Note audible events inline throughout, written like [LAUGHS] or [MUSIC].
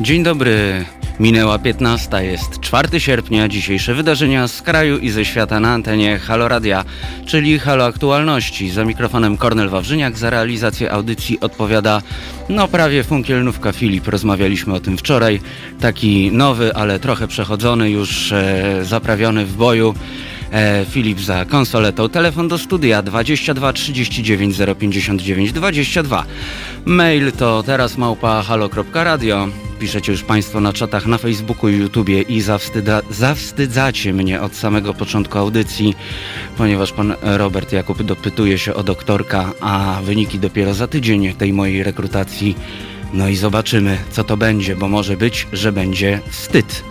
Dzień dobry. Minęła 15, jest 4 sierpnia. Dzisiejsze wydarzenia z kraju i ze świata na antenie Halo Radia, czyli Halo Aktualności. Za mikrofonem Kornel Wawrzyniak, za realizację audycji odpowiada no prawie funkielnówka Filip. Rozmawialiśmy o tym wczoraj. Taki nowy, ale trochę przechodzony, już e, zaprawiony w boju. E, Filip za konsoletą. Telefon do studia 22 39 059 22. Mail to teraz małpa halo.radio. Piszecie już Państwo na czatach na Facebooku i YouTubie i zawstyda, zawstydzacie mnie od samego początku audycji, ponieważ pan Robert Jakub dopytuje się o doktorka, a wyniki dopiero za tydzień tej mojej rekrutacji. No i zobaczymy, co to będzie, bo może być, że będzie wstyd.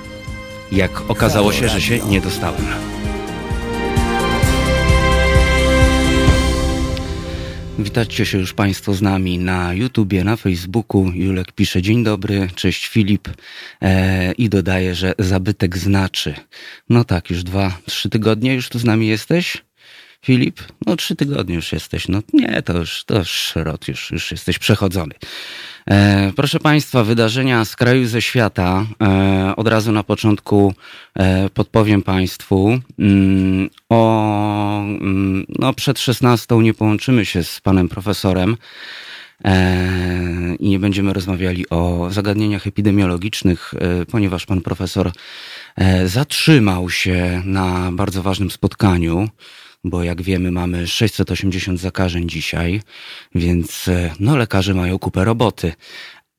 Jak okazało się, że się nie dostałem. Witajcie się już Państwo z nami na YouTubie, na Facebooku. Julek pisze dzień dobry, cześć Filip e, i dodaje, że zabytek znaczy. No tak, już dwa, trzy tygodnie już tu z nami jesteś? Filip? No trzy tygodnie już jesteś. No nie, to już, to już szrot, już, już jesteś przechodzony. E, proszę Państwa, wydarzenia z kraju ze świata. E, od razu na początku e, podpowiem Państwu. Mm, o, mm, no przed 16 nie połączymy się z Panem Profesorem i nie będziemy rozmawiali o zagadnieniach epidemiologicznych, ponieważ Pan Profesor zatrzymał się na bardzo ważnym spotkaniu bo jak wiemy mamy 680 zakażeń dzisiaj, więc e, no lekarze mają kupę roboty.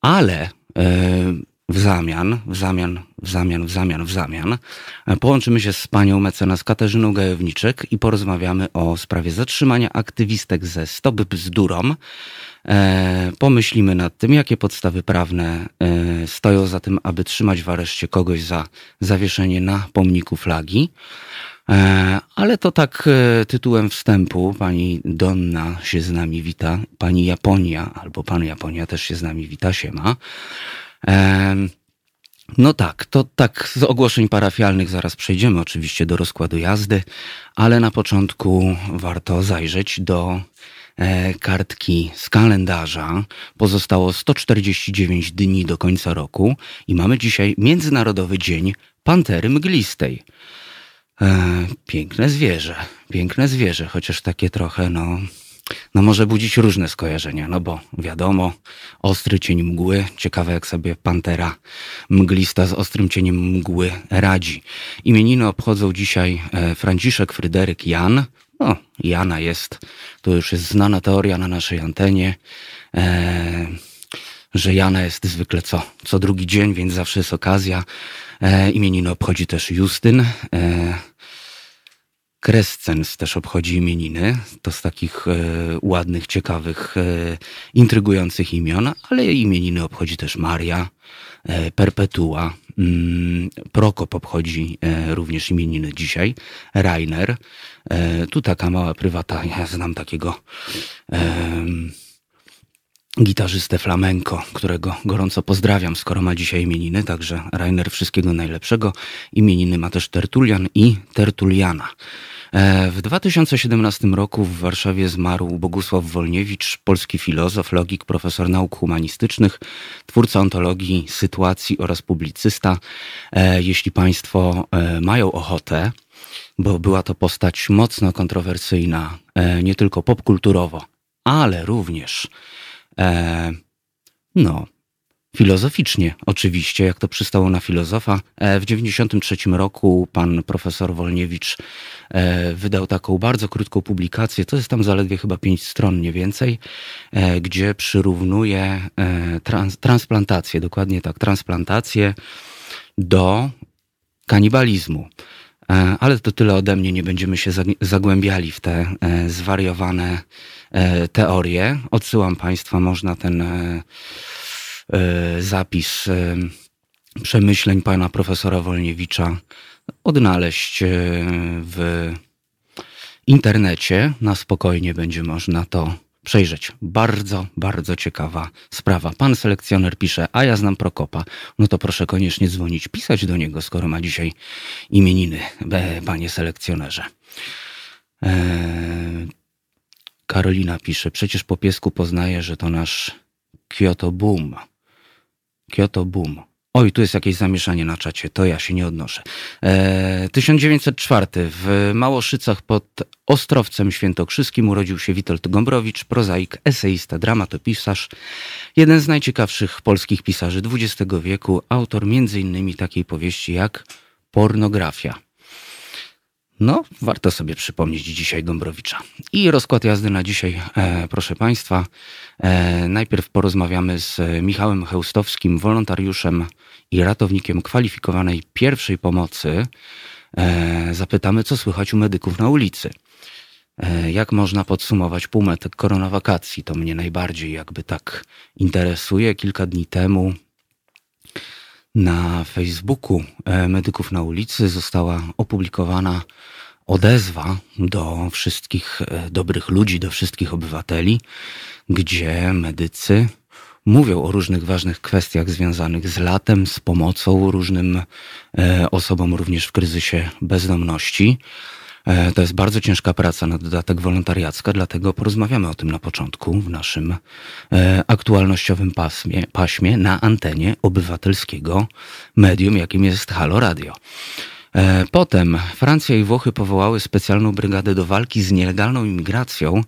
Ale e, w zamian, w zamian, w zamian, w zamian, w zamian e, połączymy się z panią mecenas Katarzyną Gajowniczek i porozmawiamy o sprawie zatrzymania aktywistek ze Stop Bzdurom. Pomyślimy nad tym, jakie podstawy prawne stoją za tym, aby trzymać w areszcie kogoś za zawieszenie na pomniku flagi. E, ale to tak e, tytułem wstępu. Pani Donna się z nami wita. Pani Japonia albo pan Japonia też się z nami wita. Siema. E, no tak, to tak z ogłoszeń parafialnych zaraz przejdziemy oczywiście do rozkładu jazdy, ale na początku warto zajrzeć do kartki z kalendarza. Pozostało 149 dni do końca roku i mamy dzisiaj Międzynarodowy Dzień Pantery Mglistej. E, piękne zwierzę, piękne zwierzę, chociaż takie trochę, no, no może budzić różne skojarzenia, no bo wiadomo, ostry cień mgły, ciekawe jak sobie pantera mglista z ostrym cieniem mgły radzi. Imieniny obchodzą dzisiaj e, Franciszek Fryderyk Jan, no, Jana jest, to już jest znana teoria na naszej antenie, e, że Jana jest zwykle co, co drugi dzień, więc zawsze jest okazja. E, imieniny obchodzi też Justyn. E, Krescens też obchodzi imieniny. To z takich e, ładnych, ciekawych, e, intrygujących imion, ale imieniny obchodzi też Maria, e, Perpetua. Mm, Prokop obchodzi e, również imieniny dzisiaj. Rainer. E, tu taka mała prywata. Ja znam takiego gitarzystę flamenco, którego gorąco pozdrawiam, skoro ma dzisiaj imieniny, także Rainer wszystkiego najlepszego. Imieniny ma też Tertulian i Tertuliana. E, w 2017 roku w Warszawie zmarł Bogusław Wolniewicz, polski filozof, logik, profesor nauk humanistycznych, twórca ontologii sytuacji oraz publicysta. E, jeśli Państwo e, mają ochotę, bo była to postać mocno kontrowersyjna, nie tylko popkulturowo, ale również no, Filozoficznie, oczywiście, jak to przystało na filozofa. E, w 1993 roku pan profesor Wolniewicz e, wydał taką bardzo krótką publikację, to jest tam zaledwie chyba pięć stron, nie więcej, e, gdzie przyrównuje trans transplantację, dokładnie tak, transplantację do kanibalizmu. Ale to tyle ode mnie, nie będziemy się zagłębiali w te zwariowane teorie. Odsyłam Państwa, można ten E, zapis e, przemyśleń pana profesora Wolniewicza odnaleźć e, w internecie. Na spokojnie będzie można to przejrzeć. Bardzo, bardzo ciekawa sprawa. Pan selekcjoner pisze, a ja znam Prokopa. No to proszę koniecznie dzwonić, pisać do niego, skoro ma dzisiaj imieniny, panie selekcjonerze. Karolina pisze, przecież po piesku poznaje, że to nasz Kyoto Boom. Kyoto Boom. Oj, tu jest jakieś zamieszanie na czacie, to ja się nie odnoszę. E, 1904 w Małoszycach pod Ostrowcem Świętokrzyskim urodził się Witold Gombrowicz, prozaik, eseista, dramatopisarz, jeden z najciekawszych polskich pisarzy XX wieku, autor m.in. takiej powieści jak Pornografia. No, warto sobie przypomnieć dzisiaj Gombrowicza. I rozkład jazdy na dzisiaj, e, proszę Państwa. E, najpierw porozmawiamy z Michałem Chełstowskim, wolontariuszem i ratownikiem kwalifikowanej pierwszej pomocy. E, zapytamy, co słychać u medyków na ulicy. E, jak można podsumować półmetek koronawakacji? To mnie najbardziej jakby tak interesuje. Kilka dni temu na Facebooku e, Medyków na ulicy została opublikowana odezwa do wszystkich e, dobrych ludzi, do wszystkich obywateli, gdzie medycy mówią o różnych ważnych kwestiach związanych z latem, z pomocą różnym e, osobom również w kryzysie bezdomności. E, to jest bardzo ciężka praca na dodatek wolontariacka, dlatego porozmawiamy o tym na początku w naszym e, aktualnościowym pasmie, paśmie na antenie obywatelskiego medium, jakim jest Halo Radio. E, potem Francja i Włochy powołały specjalną brygadę do walki z nielegalną imigracją.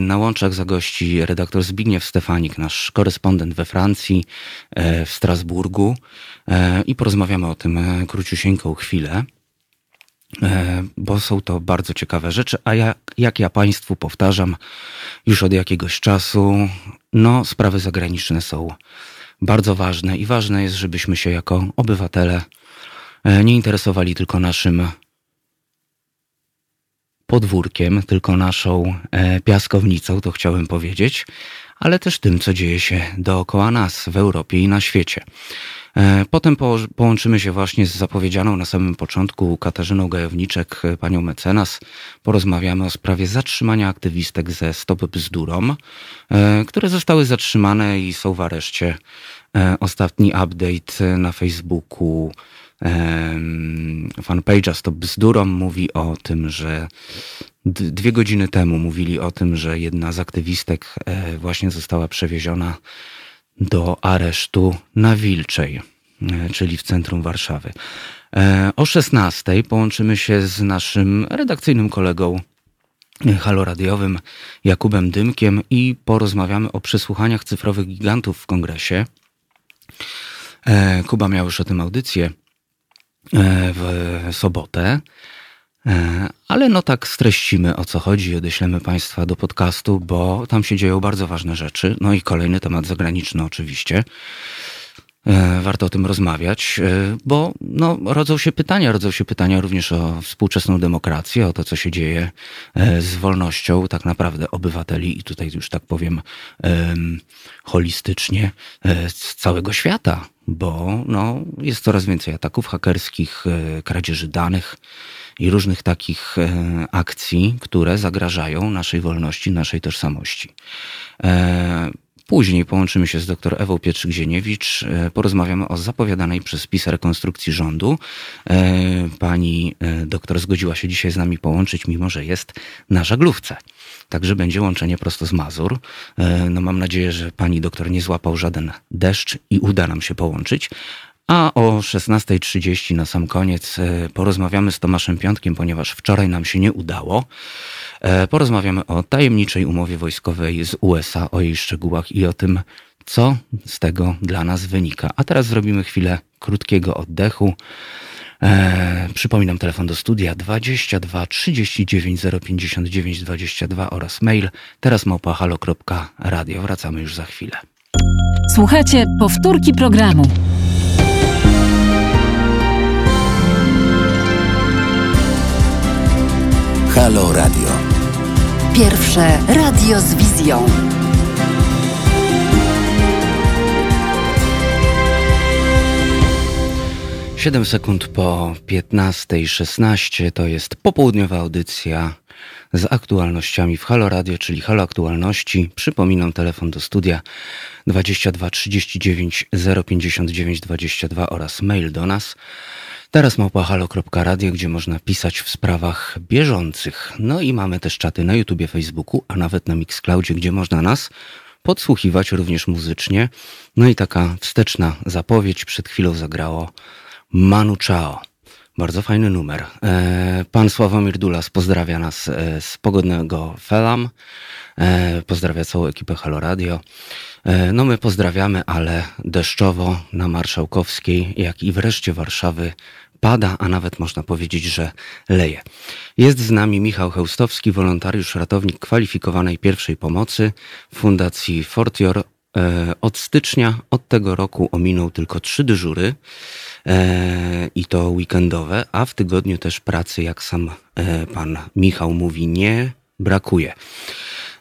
Na łączach zagości redaktor Zbigniew Stefanik, nasz korespondent we Francji, w Strasburgu i porozmawiamy o tym króciusieńką chwilę. E, bo są to bardzo ciekawe rzeczy, a ja, jak ja Państwu powtarzam już od jakiegoś czasu, no sprawy zagraniczne są bardzo ważne i ważne jest, żebyśmy się jako obywatele e, nie interesowali tylko naszym podwórkiem, tylko naszą e, piaskownicą, to chciałem powiedzieć, ale też tym, co dzieje się dookoła nas w Europie i na świecie. E, potem połączymy się właśnie z zapowiedzianą na samym początku Katarzyną Gajowniczek, e, panią mecenas. Porozmawiamy o sprawie zatrzymania aktywistek ze Stop Bzdurom, e, które zostały zatrzymane i są w areszcie. Ostatni update na Facebooku fanpage'a Stop Bzdurom mówi o tym, że dwie godziny temu mówili o tym, że jedna z aktywistek właśnie została przewieziona do aresztu na Wilczej, e, czyli w centrum Warszawy. E, o 16 połączymy się z naszym redakcyjnym kolegą e, haloradiowym Jakubem Dymkiem i porozmawiamy o przesłuchaniach cyfrowych gigantów w kongresie. Kuba miał już o tym audycję w sobotę. E, ale no tak streścimy o co chodzi odeślemy Państwa do podcastu, bo tam się dzieją bardzo ważne rzeczy. No i kolejny temat zagraniczny oczywiście. E, warto o tym rozmawiać, e, bo no, rodzą się pytania, rodzą się pytania również o współczesną demokrację, o to, co się dzieje z wolnością tak naprawdę obywateli i tutaj już tak powiem holistycznie z całego świata, bo no, jest coraz więcej ataków hakerskich, kradzieży danych, i różnych takich e, akcji, które zagrażają naszej wolności, naszej tożsamości. E, później połączymy się z dr Ewą Pietrzyk-Zieniewicz, e, porozmawiamy o zapowiadanej przez PiS rekonstrukcji rządu. Pani doktor zgodziła się dzisiaj z nami połączyć, mimo że jest na żaglówce. Także będzie łączenie prosto z Mazur. No mam nadzieję, że pani doktor nie złapał żaden deszcz i uda nam się połączyć. A o 16.30 na sam koniec e, porozmawiamy z Tomaszem Piątkiem, ponieważ wczoraj nam się nie udało. E, porozmawiamy o tajemniczej umowie wojskowej z USA, o jej szczegółach i o tym, co z tego dla nas wynika. A teraz zrobimy chwilę krótkiego oddechu. E, przypominam telefon do studia 22 39 059 22 oraz mail teraz małpahalo.radio. Wracamy już za chwilę. Słuchajcie powtórki programu. Halo Radio. Pierwsze radio z wizją. Siedem sekund po 15.16 to jest popołudniowa audycja z aktualnościami w Halo Radio, czyli Halo Aktualności. Przypominam telefon do studia 22 39 059 22 oraz mail do nas Teraz małpahalo.radio, gdzie można pisać w sprawach bieżących. No i mamy też czaty na YouTubie, Facebooku, a nawet na Mixcloudzie, gdzie można nas podsłuchiwać również muzycznie. No i taka wsteczna zapowiedź przed chwilą zagrało Manu Chao. Bardzo fajny numer. E, pan Sławomir Dulas pozdrawia nas e, z pogodnego Felam. E, pozdrawia całą ekipę Halo Radio. No my pozdrawiamy, ale deszczowo na Marszałkowskiej, jak i wreszcie Warszawy pada, a nawet można powiedzieć, że leje. Jest z nami Michał Chełstowski, wolontariusz, ratownik kwalifikowanej pierwszej pomocy Fundacji Fortior. Od stycznia od tego roku ominął tylko trzy dyżury. E, i to weekendowe, a w tygodniu też pracy, jak sam e, pan Michał mówi, nie brakuje.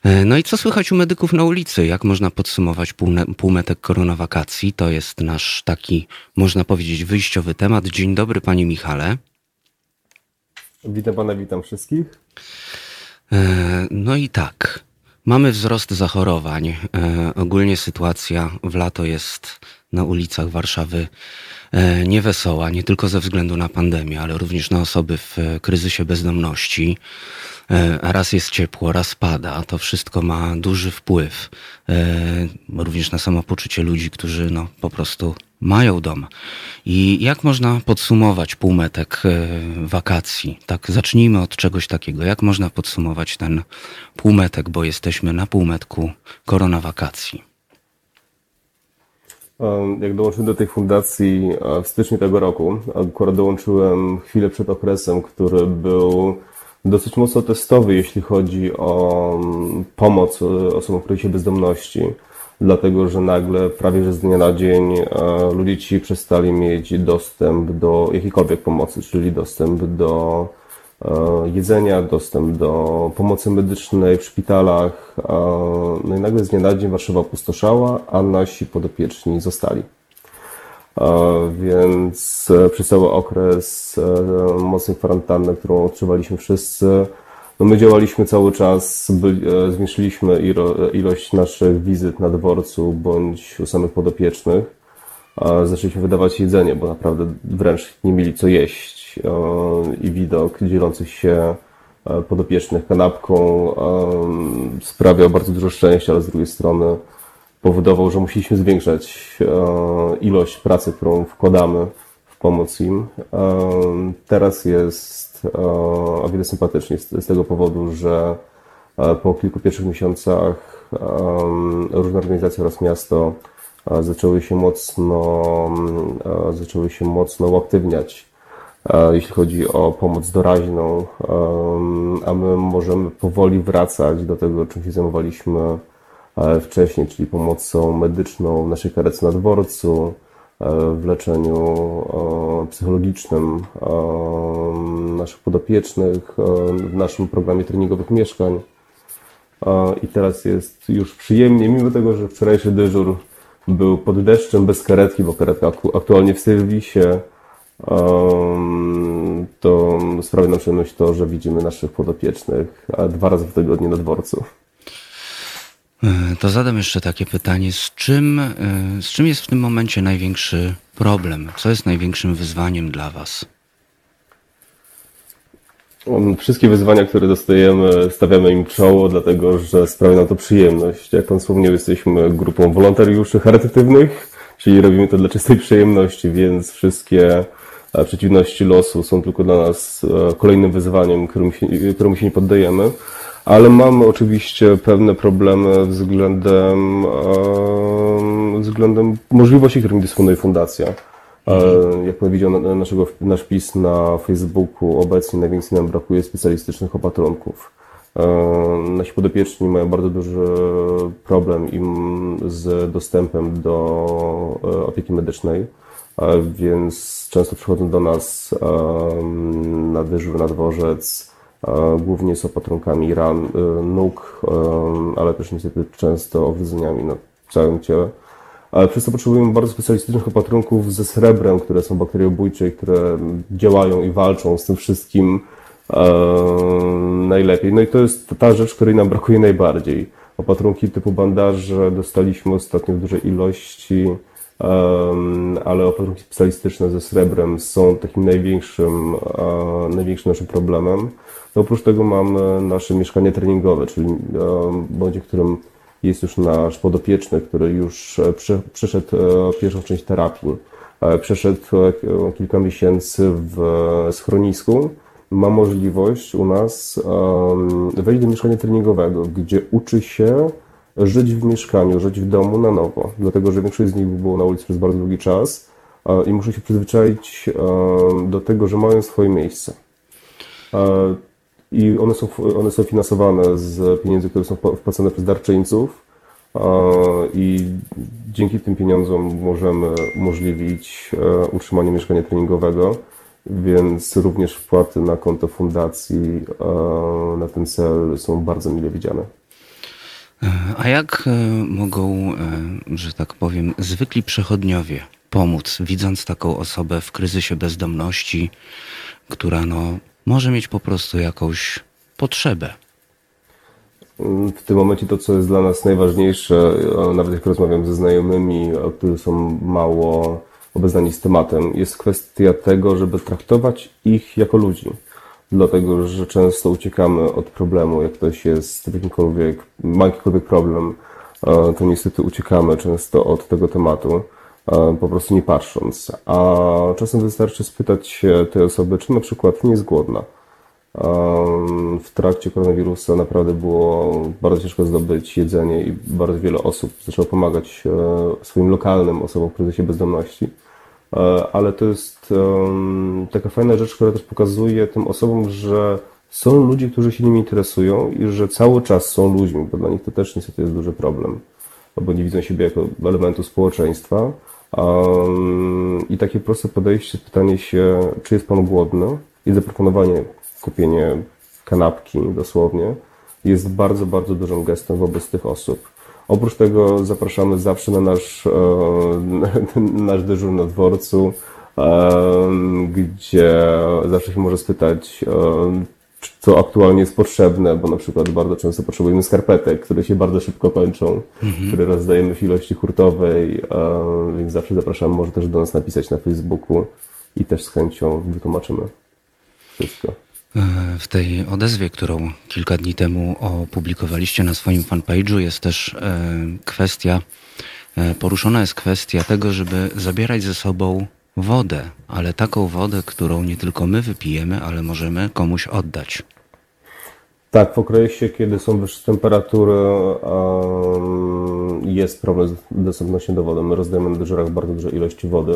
E, no i co słychać u medyków na ulicy? Jak można podsumować półmetek koronawakacji? To jest nasz taki, można powiedzieć, wyjściowy temat. Dzień dobry, panie Michale. Witam pana, witam wszystkich. No i tak. Mamy wzrost zachorowań. Ogólnie sytuacja w lato jest na ulicach Warszawy E, niewesoła, nie tylko ze względu na pandemię, ale również na osoby w e, kryzysie bezdomności. E, raz jest ciepło, raz pada. To wszystko ma duży wpływ również na samopoczucie ludzi, którzy no, po prostu mają dom. I jak można podsumować półmetek wakacji? Tak, zacznijmy od czegoś takiego. Jak można podsumować ten półmetek, bo jesteśmy na półmetku koronawakacji? Jak dołączyłem do tej fundacji w styczniu tego roku, akurat dołączyłem chwilę przed okresem, który był dosyć mocno testowy, jeśli chodzi o mm, pomoc e, osobom w kryzysie bezdomności, dlatego że nagle prawie że z dnia na dzień ludzie ci przestali mieć dostęp do jakiejkolwiek pomocy, czyli dostęp do E, jedzenia, dostęp do pomocy medycznej w szpitalach. No i nagle z dnia na dzień Warszawa opustoszała, a nasi podopieczni zostali. E, więc e, przez cały okres mocnej kwarantanny, którą odczuwaliśmy wszyscy, no my działaliśmy cały czas, zwiększyliśmy ilość naszych wizyt na dworcu bądź u samych podopiecznych. Zaczęliśmy wydawać jedzenie, bo naprawdę wręcz nie mieli co jeść E, i widok dzielących się e, podopiecznych kanapką e, sprawiał bardzo dużo szczęścia, ale z drugiej strony powodował, że musieliśmy zwiększać ilość pracy, którą wkładamy w pomoc im. Teraz jest o wiele sympatycznie z tego powodu, że po kilku pierwszych miesiącach różne organizacje oraz miasto zaczęły się mocno, zaczęły się mocno uaktywniać jeśli chodzi o pomoc doraźną, a my możemy powoli wracać do tego, czym się zajmowaliśmy e, wcześniej, czyli pomocą medyczną naszej karece na dworcu, e, w leczeniu psychologicznym naszych podopiecznych, w naszym programie treningowych mieszkań. I teraz jest już przyjemnie, mimo tego, że wczorajszy dyżur był pod deszczem, bez karetki, bo karetka aktualnie w serwisie, to sprawia nam przyjemność to, że widzimy naszych podopiecznych dwa razy w tygodniu na dworcu. E, to zadam jeszcze takie pytanie. Z czym, e, z czym jest w tym momencie największy problem? Co jest największym wyzwaniem dla Was? Wszystkie wyzwania, które dostajemy, stawiamy im czoło, dlatego że sprawia nam to przyjemność. Jak Pan wspomniał, jesteśmy grupą wolontariuszy charytatywnych, czyli robimy to dla czystej przyjemności, więc wszystkie przeciwności losu są tylko dla nas e, kolejnym wyzwaniem, się, któremu się nie poddajemy. Ale mamy oczywiście pewne problemy względem, e, względem możliwości, którymi dysponuje fundacja. Mhm. Jak powiedział naszego, nasz wpis na Facebooku, obecnie najwięcej nam brakuje specjalistycznych opatrunków. Nasi podopieczni mają bardzo duży problem im z dostępem do e, opieki medycznej więc często przychodzą do nas na dyżur na dworzec, głównie z opatrunkami ran, y, nóg, ale też niestety często owrzydzeniami na całym ciele. Przez to potrzebujemy bardzo specjalistycznych opatrunków ze srebrem, które są bakteriobójcze i które działają i walczą z tym wszystkim najlepiej. No i to jest ta rzecz, której nam brakuje najbardziej. Opatrunki typu bandaże dostaliśmy ostatnio w dużej ilości ale opatrunki specjalistyczne ze srebrem są takim największym, największym naszym problemem. No oprócz tego mamy nasze mieszkanie treningowe, czyli bądź którym Jest już nasz podopieczny, który już przeszedł pierwszą część terapii. Przeszedł kilka miesięcy w schronisku. Ma możliwość u nas wejść do mieszkania treningowego, gdzie uczy się żyć w mieszkaniu, żyć w domu na nowo. Dlatego, że większość z nich było na ulicy przez bardzo długi czas i muszą się przyzwyczaić do tego, że mają swoje miejsce. I one są, one są finansowane z pieniędzy, które są wpłacane przez darczyńców. I dzięki tym pieniądzom możemy umożliwić e, utrzymanie mieszkania treningowego, więc również wpłaty na konto fundacji e, na ten cel są bardzo mile widziane. E, a jak mogą, że tak powiem, zwykli przechodniowie pomóc, widząc taką osobę w kryzysie bezdomności, która no, może mieć po prostu jakąś potrzebę. W tym momencie to, co jest dla nas najważniejsze, nawet jak rozmawiam ze znajomymi, którzy są mało obeznani z tematem, jest kwestia tego, żeby traktować ich jako ludzi. Dlatego, że często uciekamy od problemu, jak ktoś jest w jakimkolwiek, ma jakikolwiek problem, to niestety uciekamy często od tego tematu. E, po prostu nie patrząc. A czasem wystarczy spytać tej osoby, czy na przykład nie jest głodna. W trakcie koronawirusa naprawdę było bardzo ciężko zdobyć jedzenie i bardzo wiele osób zaczęło pomagać e, swoim lokalnym osobom w kryzysie bezdomności. E, ale to jest taka fajna rzecz, która też pokazuje tym osobom, że są ludzie, którzy się nimi interesują i że cały czas są ludźmi, bo dla nich to też niestety jest duży problem, bo nie widzą siebie jako elementu społeczeństwa i takie proste podejście, pytanie się, czy jest Pan głodny i zaproponowanie kupienie kanapki dosłownie jest bardzo, bardzo dużym gestem wobec tych osób. Oprócz tego zapraszamy zawsze na nasz, [LAUGHS] nasz dyżur na dworcu, gdzie zawsze się może spytać, co aktualnie jest potrzebne, bo na przykład bardzo często potrzebujemy skarpetek, które się bardzo szybko kończą, mhm. które rozdajemy w ilości hurtowej, więc zawsze zapraszam, może też do nas napisać na Facebooku i też z chęcią wytłumaczymy wszystko. E, w tej odezwie, którą kilka dni temu opublikowaliście na swoim fanpage'u, jest też e, kwestia, e, poruszona jest kwestia tego, żeby zabierać ze sobą wodę, ale taką wodę, którą nie tylko my wypijemy, ale możemy komuś oddać. Tak, w okresie, kiedy są wyższe temperatury, jest problem z dostępnością do wody. My rozdajemy na dyżurach bardzo duże ilości wody,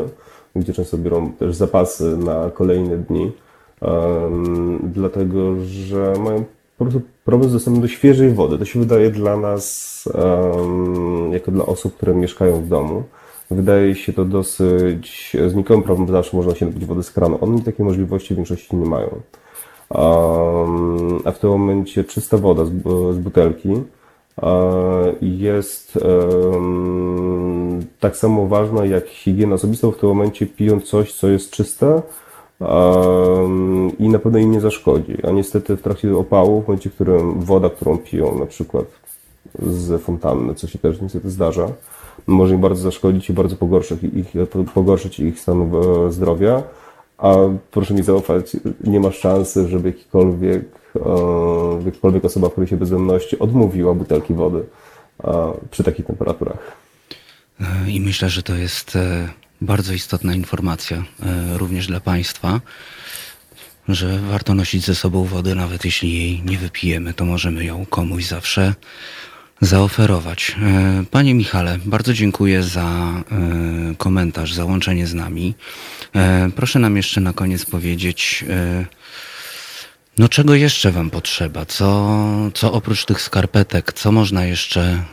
gdzie często biorą też zapasy na kolejne dni, dlatego że mają po prostu problem z dostępem do świeżej wody. To się wydaje dla nas, jako dla osób, które mieszkają w domu, Wydaje się to dosyć znikomy problem, bo zawsze można się napić wody z kranu. Oni takiej możliwości w większości nie mają. A w tym momencie czysta woda z butelki jest tak samo ważna jak higiena osobista w tym momencie piją coś, co jest czyste i na pewno im nie zaszkodzi. A niestety w trakcie opału, w momencie, w którym woda, którą piją na przykład z fontanny, co się też niestety zdarza, może im bardzo zaszkodzić i bardzo pogorszyć ich, pogorszyć ich stan zdrowia, a proszę mi zaufać, nie ma szansy, żeby jakikolwiek, e, jakakolwiek osoba w kryzysie bezdomności odmówiła butelki wody e, przy takich temperaturach. E, I myślę, że to jest bardzo istotna informacja również dla Państwa, że warto nosić ze sobą wodę, nawet jeśli jej nie wypijemy, to możemy ją komuś zawsze zaoferować. E, panie Michale, bardzo dziękuję za e, komentarz, za łączenie z nami. E, proszę nam jeszcze na koniec powiedzieć, no czego jeszcze Wam potrzeba? Co, co oprócz tych skarpetek, co można jeszcze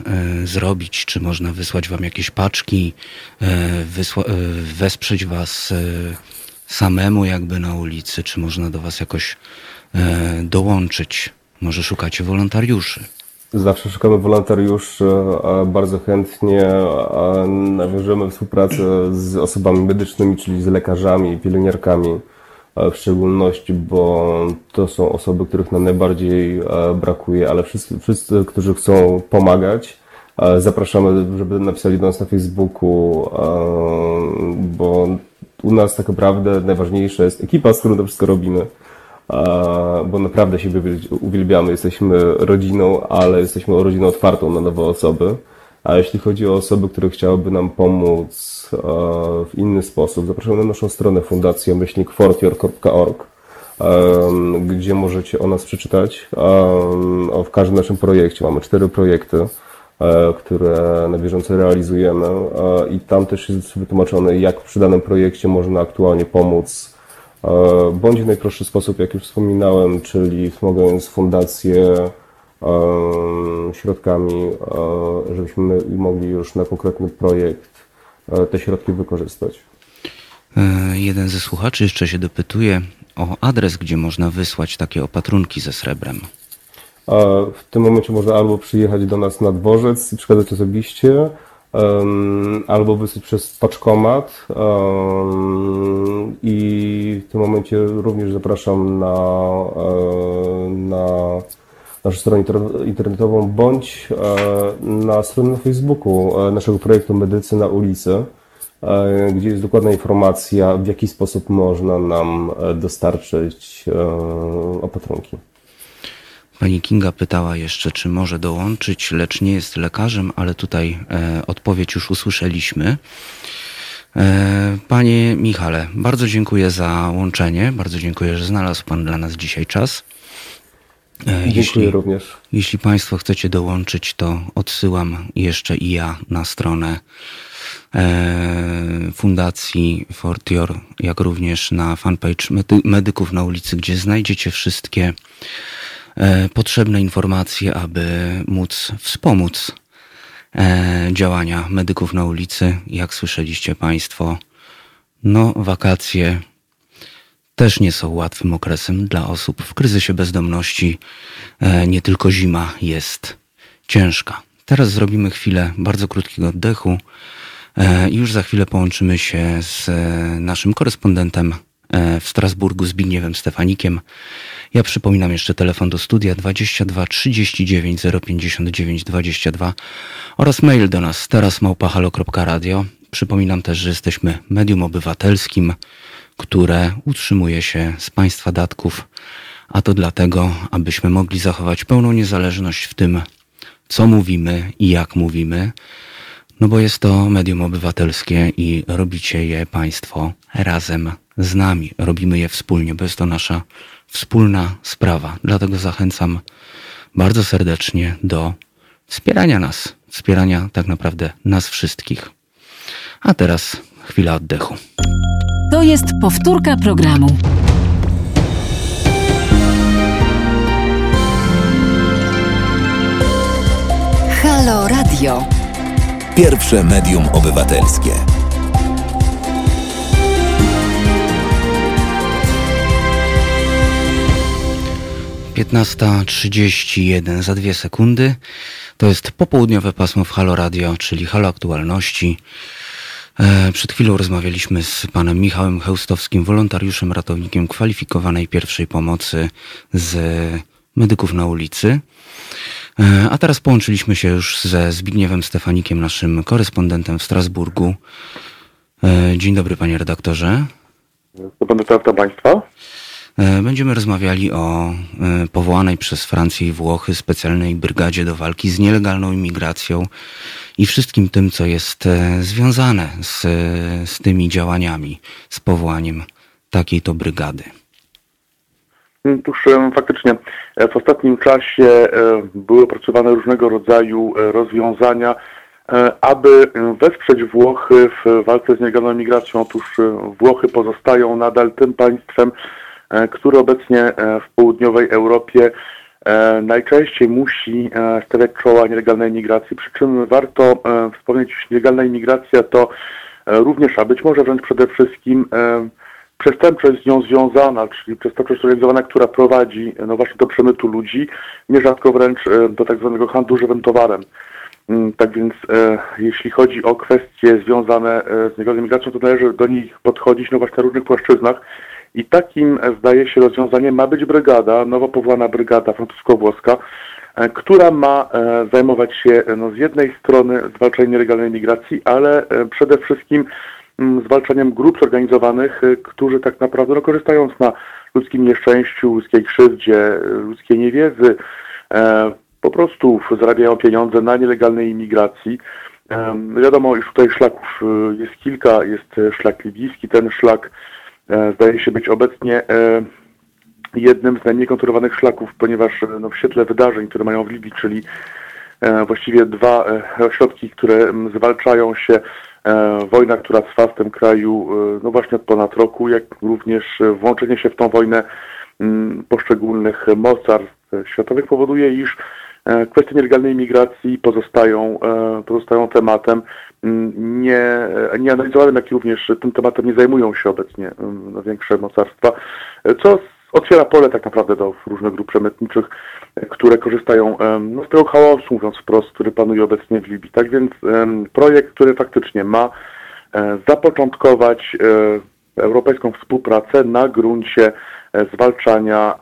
zrobić? Czy można wysłać Wam jakieś paczki, wesprzeć Was samemu jakby na ulicy? Czy można do Was jakoś dołączyć? Może szukacie wolontariuszy? Zawsze szukamy wolontariuszy, bardzo chętnie nawiążemy współpracę z osobami medycznymi, czyli z lekarzami pielęgniarkami w szczególności, bo to są osoby, których nam najbardziej brakuje, ale wszyscy, wszyscy którzy chcą pomagać, zapraszamy, żeby napisali do nas na Facebooku, bo u nas tak naprawdę najważniejsza jest ekipa, z którą to wszystko robimy bo naprawdę siebie uwielbiamy. Jesteśmy rodziną, ale jesteśmy rodziną otwartą na nowe osoby. A jeśli chodzi o osoby, które chciałyby nam pomóc w inny sposób, zapraszam na naszą stronę fundację myślnikfortior.org, gdzie możecie o nas przeczytać. W każdym naszym projekcie mamy cztery projekty, e, które na bieżąco realizujemy i tam też jest wytłumaczone, jak przy danym projekcie można aktualnie pomóc e, bądź w najprostszy sposób, jak już wspominałem, czyli wspomagając fundację środkami, żebyśmy mogli już na konkretny projekt te środki wykorzystać. E, jeden ze słuchaczy jeszcze się dopytuje o adres, gdzie można wysłać takie opatrunki ze srebrem. W tym momencie można albo przyjechać do nas na dworzec i przekazać osobiście, albo wysłać przez paczkomat. I w tym momencie również zapraszam na, e, na naszą stronę internetową bądź e, na stronę na Facebooku e, naszego projektu Medycyna ulicy, e, gdzie jest dokładna informacja, w jaki sposób można nam dostarczyć opatrunki. Pani Kinga pytała jeszcze, czy może dołączyć, lecz nie jest lekarzem, ale tutaj odpowiedź już usłyszeliśmy. Panie Michale, bardzo dziękuję za łączenie. Bardzo dziękuję, że znalazł Pan dla nas dzisiaj czas. E, Dziękuję jeśli, również. Jeśli Państwo chcecie dołączyć, to odsyłam jeszcze i ja na stronę e, Fundacji Fortior, jak również na fanpage Medyków na ulicy, gdzie znajdziecie wszystkie e, potrzebne informacje, aby móc wspomóc działania medyków na ulicy. Jak słyszeliście Państwo, no wakacje też nie są łatwym okresem dla osób w kryzysie bezdomności. E, nie tylko zima jest ciężka. Teraz zrobimy chwilę bardzo krótkiego oddechu e, i już za chwilę połączymy się z e, naszym korespondentem w Strasburgu Zbigniewem Stefanikiem. Ja przypominam jeszcze telefon do studia 22 39 059 22 oraz mail do nas teraz małpahalo.radio. Przypominam też, że jesteśmy medium obywatelskim które utrzymuje się z państwa datków, a to dlatego, abyśmy mogli zachować pełną niezależność w tym, co mówimy i jak mówimy, no bo jest to medium obywatelskie i robicie je Państwo razem z nami. Robimy je wspólnie, bo jest to nasza wspólna sprawa. Dlatego zachęcam bardzo serdecznie do wspierania nas, wspierania tak naprawdę nas wszystkich. A teraz chwila oddechu. To jest powtórka programu. Halo Radio. Pierwsze medium obywatelskie. Piętnasta trzydzieści jeden za dwie sekundy. To jest popołudniowe pasmo w Halo Radio, czyli Halo Aktualności. E, przed chwilą rozmawialiśmy z panem Michałem Chełstowskim, wolontariuszem, ratownikiem kwalifikowanej pierwszej pomocy z medyków na ulicy. E, a teraz połączyliśmy się już ze Zbigniewem Stefanikiem, naszym korespondentem w Strasburgu. E, dzień dobry, panie redaktorze. Dobry witam państwa. Będziemy rozmawiali o powołanej przez Francję i Włochy specjalnej brygadzie do walki z nielegalną imigracją i wszystkim tym, co jest e, związane z, z tymi działaniami, z powołaniem takiej to brygady. Otóż faktycznie e, w ostatnim czasie e, były opracowane różnego rodzaju rozwiązania, aby wesprzeć Włochy w walce z nielegalną migracją. Otóż Włochy pozostają nadal tym państwem, które obecnie w południowej Europie E, najczęściej musi e, stawiać czoła nielegalnej migracji, przy czym warto e, wspomnieć, że nielegalna imigracja to również, a być może wręcz przede wszystkim przestępczość z nią związana, czyli przestępczość organizowana, która prowadzi no właśnie do przemytu ludzi, nierzadko wręcz do tak zwanego handlu żywym towarem. Mm, tak więc jeśli chodzi o kwestie związane z nielegalną migracją, to należy do nich podchodzić no właśnie na różnych płaszczyznach. I takim, e, zdaje się, rozwiązaniem ma być brygada, nowo powołana brygada francusko-włoska, e, która ma e, zajmować się no, z jednej strony zwalczaniem nielegalnej migracji, ale przede wszystkim mm, zwalczaniem grup zorganizowanych, którzy tak naprawdę no, korzystając na ludzkim nieszczęściu, ludzkiej krzywdzie, ludzkiej niewiedzy, po prostu zarabiają pieniądze na nielegalnej imigracji. Wiadomo, iż tutaj szlaków jest kilka. Jest szlak libijski. Ten szlak zdaje się być obecnie jednym z najmniej kontrolowanych szlaków, ponieważ e, no, w świetle wydarzeń, które mają w Libii, czyli e, właściwie dwa e, ośrodki, które zwalczają się, wojna, która trwa w tym kraju no właśnie od ponad roku, jak również włączenie się w tą wojnę poszczególnych mocarstw światowych powoduje, iż kwestie nielegalnej imigracji pozostają, pozostają tematem nie, nieanalizowanym, jak i również tym tematem nie zajmują się obecnie no, większe mocarstwa, co otwiera pole tak naprawdę do różnych grup przemytniczych, które korzystają no, z tego chaosu, mówiąc wprost, który panuje obecnie w Libii. Tak więc projekt, który faktycznie ma e, zapoczątkować e, europejską współpracę na gruncie e, zwalczania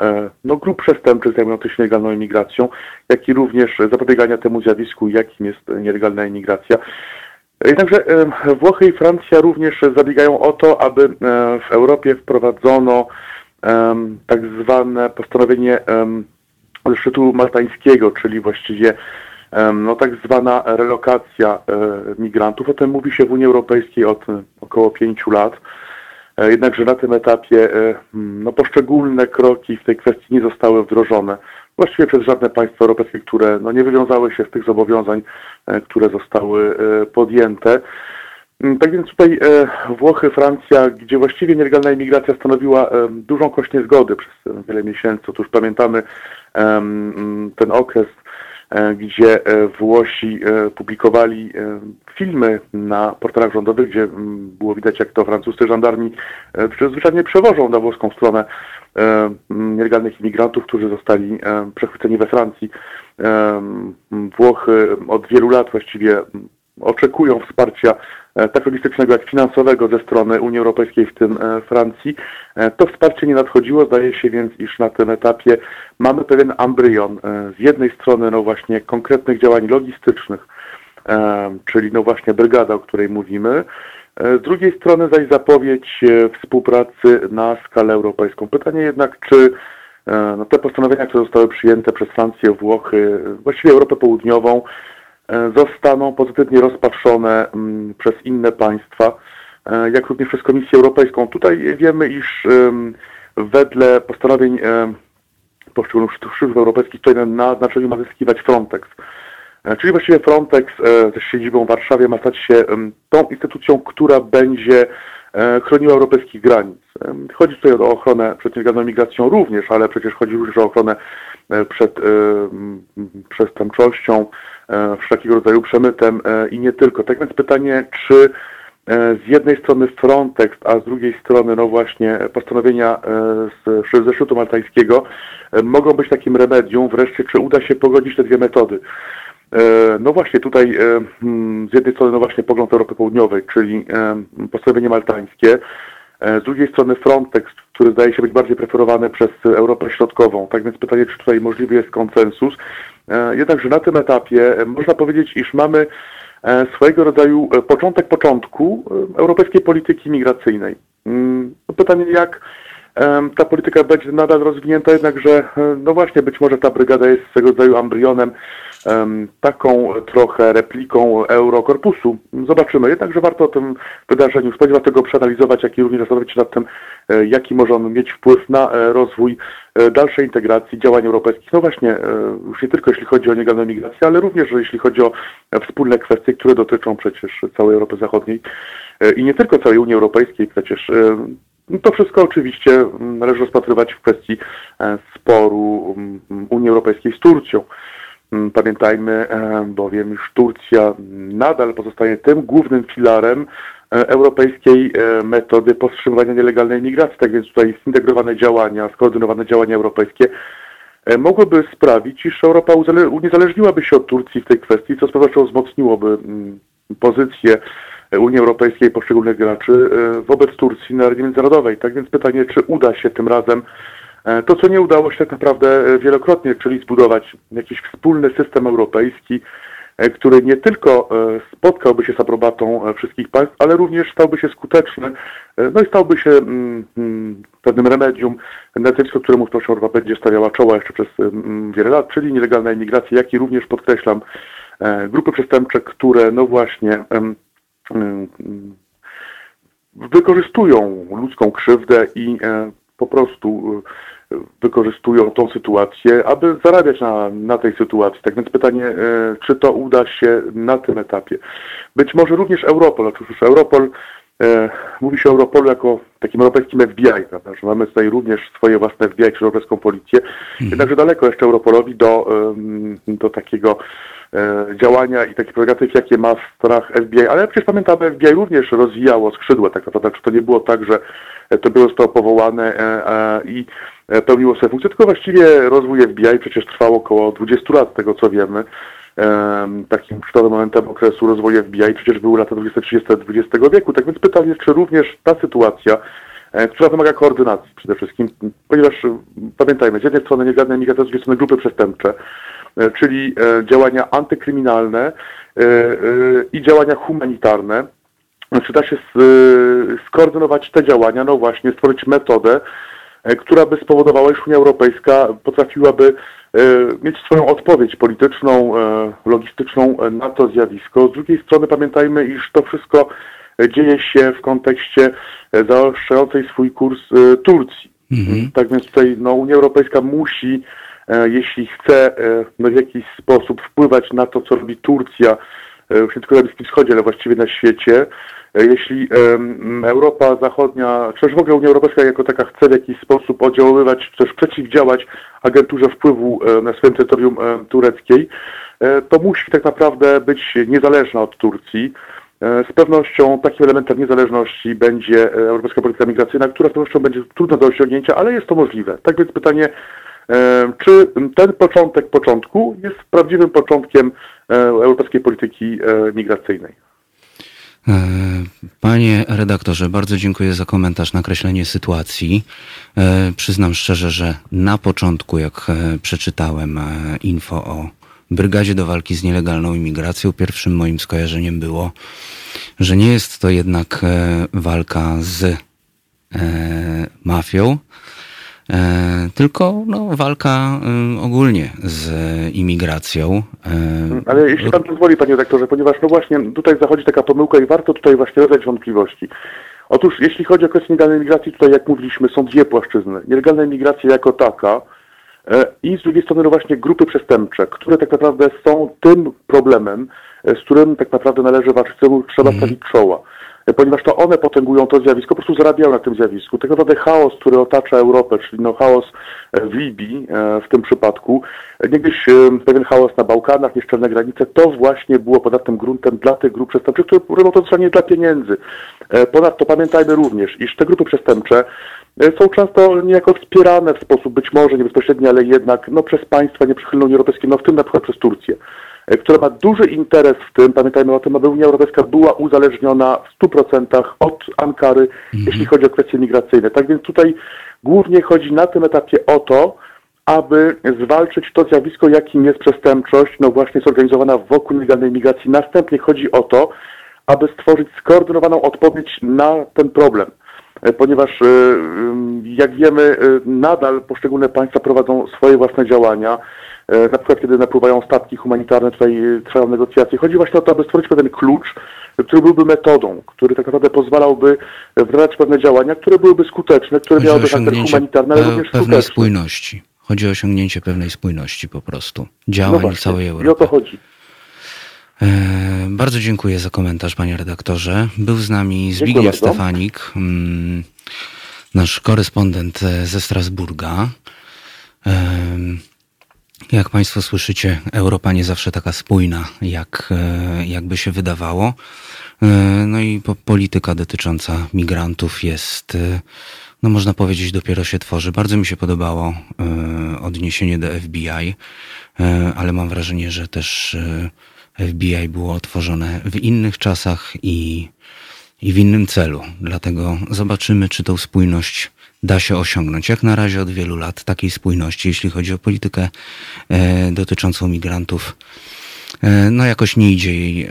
no, grup przestępczych zajmujących się nielegalną imigracją, jak i również zapobiegania temu zjawisku, jakim jest nielegalna imigracja. Jednakże Włochy i Francja również zabiegają o to, aby w Europie wprowadzono tak zwane postanowienie szczytu maltańskiego, czyli właściwie no, tak zwana relokacja e, migrantów. O tym mówi się w Unii Europejskiej od około pięciu lat. E, jednakże na tym etapie e, no, poszczególne kroki w tej kwestii nie zostały wdrożone. Właściwie przez żadne państwo europejskie, które no, nie wywiązały się z tych zobowiązań, które zostały podjęte. Mm, tak więc tutaj e, Włochy, Francja, gdzie właściwie nielegalna imigracja stanowiła e, dużą kość niezgody przez wiele miesięcy. Otóż pamiętamy ten okres, e, gdzie Włosi publikowali filmy na portalach rządowych, gdzie mm, było widać, jak to francuscy żandarmi zwyczajnie przewożą na włoską stronę nielegalnych imigrantów, którzy zostali przechwyceni we Francji. Włochy od wielu lat właściwie oczekują wsparcia e, tak logistycznego jak finansowego ze strony Unii Europejskiej, w tym e, Francji. E, to wsparcie nie nadchodziło, zdaje się więc, iż na tym etapie mamy pewien embrion z jednej strony no właśnie konkretnych działań logistycznych, czyli no właśnie brygada, o której mówimy, z drugiej strony zaś zapowiedź współpracy na skalę europejską. Pytanie jednak, czy no, te postanowienia, które zostały przyjęte przez Francję, Włochy, właściwie Europę Południową, E, zostaną pozytywnie rozpatrzone mm, przez inne państwa, e, jak również przez Komisję Europejską. Tutaj wiemy, iż wedle postanowień poszczególnych służb europejskich tutaj na znaczeniu ma zyskiwać Frontex. E, czyli właściwie Frontex ze siedzibą w Warszawie ma stać się tą instytucją, która będzie chroniła europejskich granic. Chodzi tutaj o ochronę przed nielegalną migracją również, ale przecież chodzi również o ochronę przed przestępczością, E, wszelkiego rodzaju przemytem e, i nie tylko. Tak więc pytanie, czy e, z jednej strony Frontex, a z drugiej strony no właśnie postanowienia z, ze maltańskiego mogą być takim remedium, wreszcie czy uda się pogodzić te dwie metody. No właśnie tutaj hmm, z jednej strony no właśnie pogląd Europy Południowej, czyli postanowienie maltańskie, z drugiej strony Frontex, który zdaje się być bardziej preferowany przez Europę Środkową. Tak więc pytanie, czy tutaj możliwy jest konsensus. E, jednakże na tym etapie e, można powiedzieć, iż mamy e, swojego rodzaju początek początku europejskiej polityki migracyjnej. Mm, no pytanie, jak ta polityka będzie nadal rozwinięta, jednakże no właśnie być może ta brygada jest swego rodzaju embrionem, taką trochę repliką Eurokorpusu. Zobaczymy. Jednakże warto o tym wydarzeniu spodziewać tego przeanalizować, jak i również zastanowić się nad tym, jaki może on mieć wpływ na rozwój dalszej integracji działań europejskich. No właśnie, już nie tylko jeśli chodzi o nielegalną migrację, ale również jeśli chodzi o wspólne kwestie, które dotyczą przecież całej Europy Zachodniej i nie tylko całej Unii Europejskiej przecież. No to wszystko oczywiście mm, należy rozpatrywać w kwestii e, sporu mm, Unii Europejskiej z Turcją. Mm, pamiętajmy e, bowiem, iż Turcja nadal pozostaje tym głównym filarem e, europejskiej metody powstrzymywania nielegalnej migracji. Tak więc tutaj zintegrowane działania, skoordynowane działania europejskie mogłyby sprawić, iż Europa uniezależniłaby się od Turcji w tej kwestii, co z pewnością wzmocniłoby pozycję Unii Europejskiej poszczególnych graczy e, wobec Turcji na arenie międzynarodowej. Tak więc pytanie, czy uda się tym razem e, to, co nie udało się tak naprawdę e, wielokrotnie, czyli zbudować jakiś wspólny system europejski, który nie tylko spotkałby się z aprobatą wszystkich państw, ale również stałby się skuteczny, no i stałby się mm, mm, pewnym remedium na zjawisko, któremu wciąż Europa będzie stawiała czoła jeszcze przez wiele lat, czyli nielegalna imigracja, jak i również podkreślam grupy przestępcze, które no właśnie wykorzystują ludzką krzywdę i po prostu wykorzystują tą sytuację, aby zarabiać na, na tej sytuacji. Tak więc pytanie, e, czy to uda się na tym etapie. Być może również Europol, otóż Europol, e, mówi się o Europolu jako takim europejskim FBI, prawda, że mamy tutaj również swoje własne FBI, czy europejską policję, mhm. jednakże daleko jeszcze Europolowi do, do takiego e, działania i takich prerogatyw, jakie ma w stronach FBI, ale przecież pamiętamy, FBI również rozwijało skrzydła, tak naprawdę, czy to nie było tak, że to było zostało powołane i E, pełniło swoje funkcje, tylko właściwie rozwój FBI przecież trwał około 20 lat, tego co wiemy. Takim szczytowym momentem okresu rozwoju FBI przecież były lata 20-30 XX wieku. Tak więc pytanie, czy również ta sytuacja, e, która wymaga koordynacji przede wszystkim, ponieważ e, pamiętajmy, z jednej strony nielegalne migracje, z drugiej strony grupy przestępcze, czyli działania antykryminalne i działania humanitarne, czy da się skoordynować te działania, no właśnie, stworzyć metodę, E, która by spowodowała, iż Unia Europejska potrafiłaby e, mieć swoją odpowiedź polityczną, e, logistyczną na to zjawisko. Z drugiej strony pamiętajmy, iż to wszystko dzieje się w kontekście zaostrzającej swój kurs Turcji. Mhm. Tak więc tutaj no, Unia Europejska musi, jeśli chce no, w jakiś sposób wpływać na to, co robi Turcja, już nie tylko na Bliskim Wschodzie, ale właściwie na świecie, jeśli Europa Zachodnia, czy też w ogóle Unia Europejska jako taka chce w jakiś sposób oddziaływać, czy też przeciwdziałać agenturze wpływu na swoim terytorium tureckiej, e, to musi tak naprawdę być niezależna od Turcji. E, z pewnością takim elementem niezależności będzie e, Europejska Polityka Migracyjna, która z pewnością będzie trudna do osiągnięcia, ale jest to możliwe. Tak więc pytanie, czy ten początek początku jest prawdziwym początkiem europejskiej polityki migracyjnej? E, panie redaktorze, bardzo dziękuję za komentarz, nakreślenie sytuacji. E, przyznam szczerze, że na początku, jak e, przeczytałem info o Brygadzie do walki z nielegalną imigracją, pierwszym moim skojarzeniem było, że nie jest to jednak walka z mafią, tylko no, walka y, ogólnie z imigracją. E, Ale jeśli pan pozwoli, panie rektorze, ponieważ no właśnie tutaj zachodzi taka pomyłka i warto tutaj właśnie rozdać wątpliwości. Otóż jeśli chodzi o kwestię nielegalnej migracji, tutaj jak mówiliśmy, są dwie płaszczyzny. Nielegalna migracja jako taka e, i z drugiej strony no właśnie grupy przestępcze, które tak naprawdę są tym problemem, z którym tak naprawdę należy walczyć, któremu trzeba mm. stawić czoła ponieważ to one potęgują to zjawisko, po prostu zarabiają na tym zjawisku. Tak naprawdę chaos, który otacza Europę, czyli no chaos e, w Libii e, w tym przypadku, niegdyś e, pewien chaos na Bałkanach, nieszczelne granice, to właśnie było podatnym gruntem dla tych grup przestępczych, które robią to nie dla pieniędzy. Ponadto pamiętajmy również, iż te grupy przestępcze są często niejako wspierane w sposób być może nie bezpośredni, ale jednak no, przez państwa nieprzychylne Unii Europejskiej, no w tym na przykład przez Turcję. E, która ma duży interes w tym, pamiętajmy o tym, aby Unia Europejska była uzależniona w 100% od Ankary, mhm. jeśli chodzi o kwestie migracyjne. Tak więc tutaj głównie chodzi na tym etapie o to, aby zwalczyć to zjawisko, jakim jest przestępczość, no właśnie zorganizowana wokół nielegalnej migracji. Następnie chodzi o to, aby stworzyć skoordynowaną odpowiedź na ten problem. E, ponieważ e, jak wiemy, nadal poszczególne państwa prowadzą swoje własne działania. E, na przykład kiedy napływają statki humanitarne, tutaj trwają negocjacje. Chodzi właśnie o to, aby stworzyć pewien klucz, który byłby metodą, który tak naprawdę pozwalałby wdrażać pewne działania, które byłyby skuteczne, które Chodzi miałyby charakter humanitarny, ale również pewnej skuteczny. spójności. Chodzi o osiągnięcie pewnej spójności po prostu. Działań no całej Europy. I o to chodzi. E, bardzo dziękuję za komentarz, panie redaktorze. Był z nami Zbigniew Stefanik, mm, nasz korespondent ze Strasburga. Jak Państwo słyszycie, Europa nie zawsze taka spójna, jak, e, jakby się wydawało. E, no i polityka dotycząca migrantów jest, e, no można powiedzieć, dopiero się tworzy. Bardzo mi się podobało odniesienie do FBI, ale mam wrażenie, że też FBI było otworzone w innych czasach i, i w innym celu. Dlatego zobaczymy, czy tą spójność da się osiągnąć. Jak na razie od wielu lat takiej spójności, jeśli chodzi o politykę e, dotyczącą migrantów, e, no jakoś nie idzie jej e,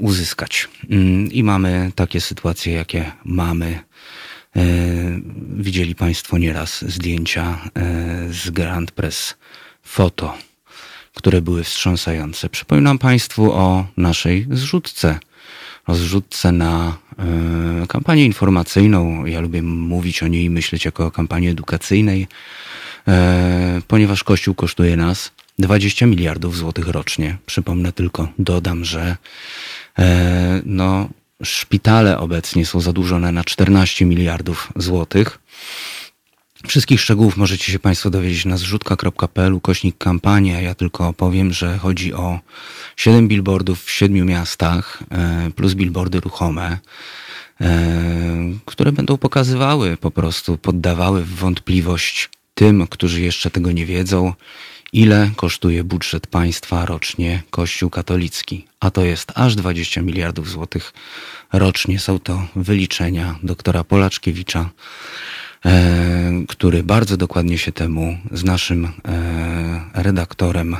uzyskać. Mm, I mamy takie sytuacje, jakie mamy. Widzieli Państwo nieraz zdjęcia z Grand Press Foto, które były wstrząsające. Przypominam Państwu o naszej zrzutce. O zrzutce na kampanię informacyjną. Ja lubię mówić o niej i myśleć jako o kampanii edukacyjnej, ponieważ Kościół kosztuje nas 20 miliardów złotych rocznie. Przypomnę tylko, dodam, że e, no, szpitale obecnie są zadłużone na 14 miliardów złotych. Wszystkich szczegółów możecie się Państwo dowiedzieć na zrzutka.pl kośnik kampania. Ja tylko opowiem, że chodzi o 7 billboardów w 7 miastach, e, plus billboardy ruchome, e, które będą pokazywały po prostu, poddawały w wątpliwość tym, którzy jeszcze tego nie wiedzą, ile kosztuje budżet państwa rocznie Kościół katolicki, a to jest aż 20 miliardów złotych rocznie. Są to wyliczenia doktora Polaczkiewicza, który bardzo dokładnie się temu z naszym e, redaktorem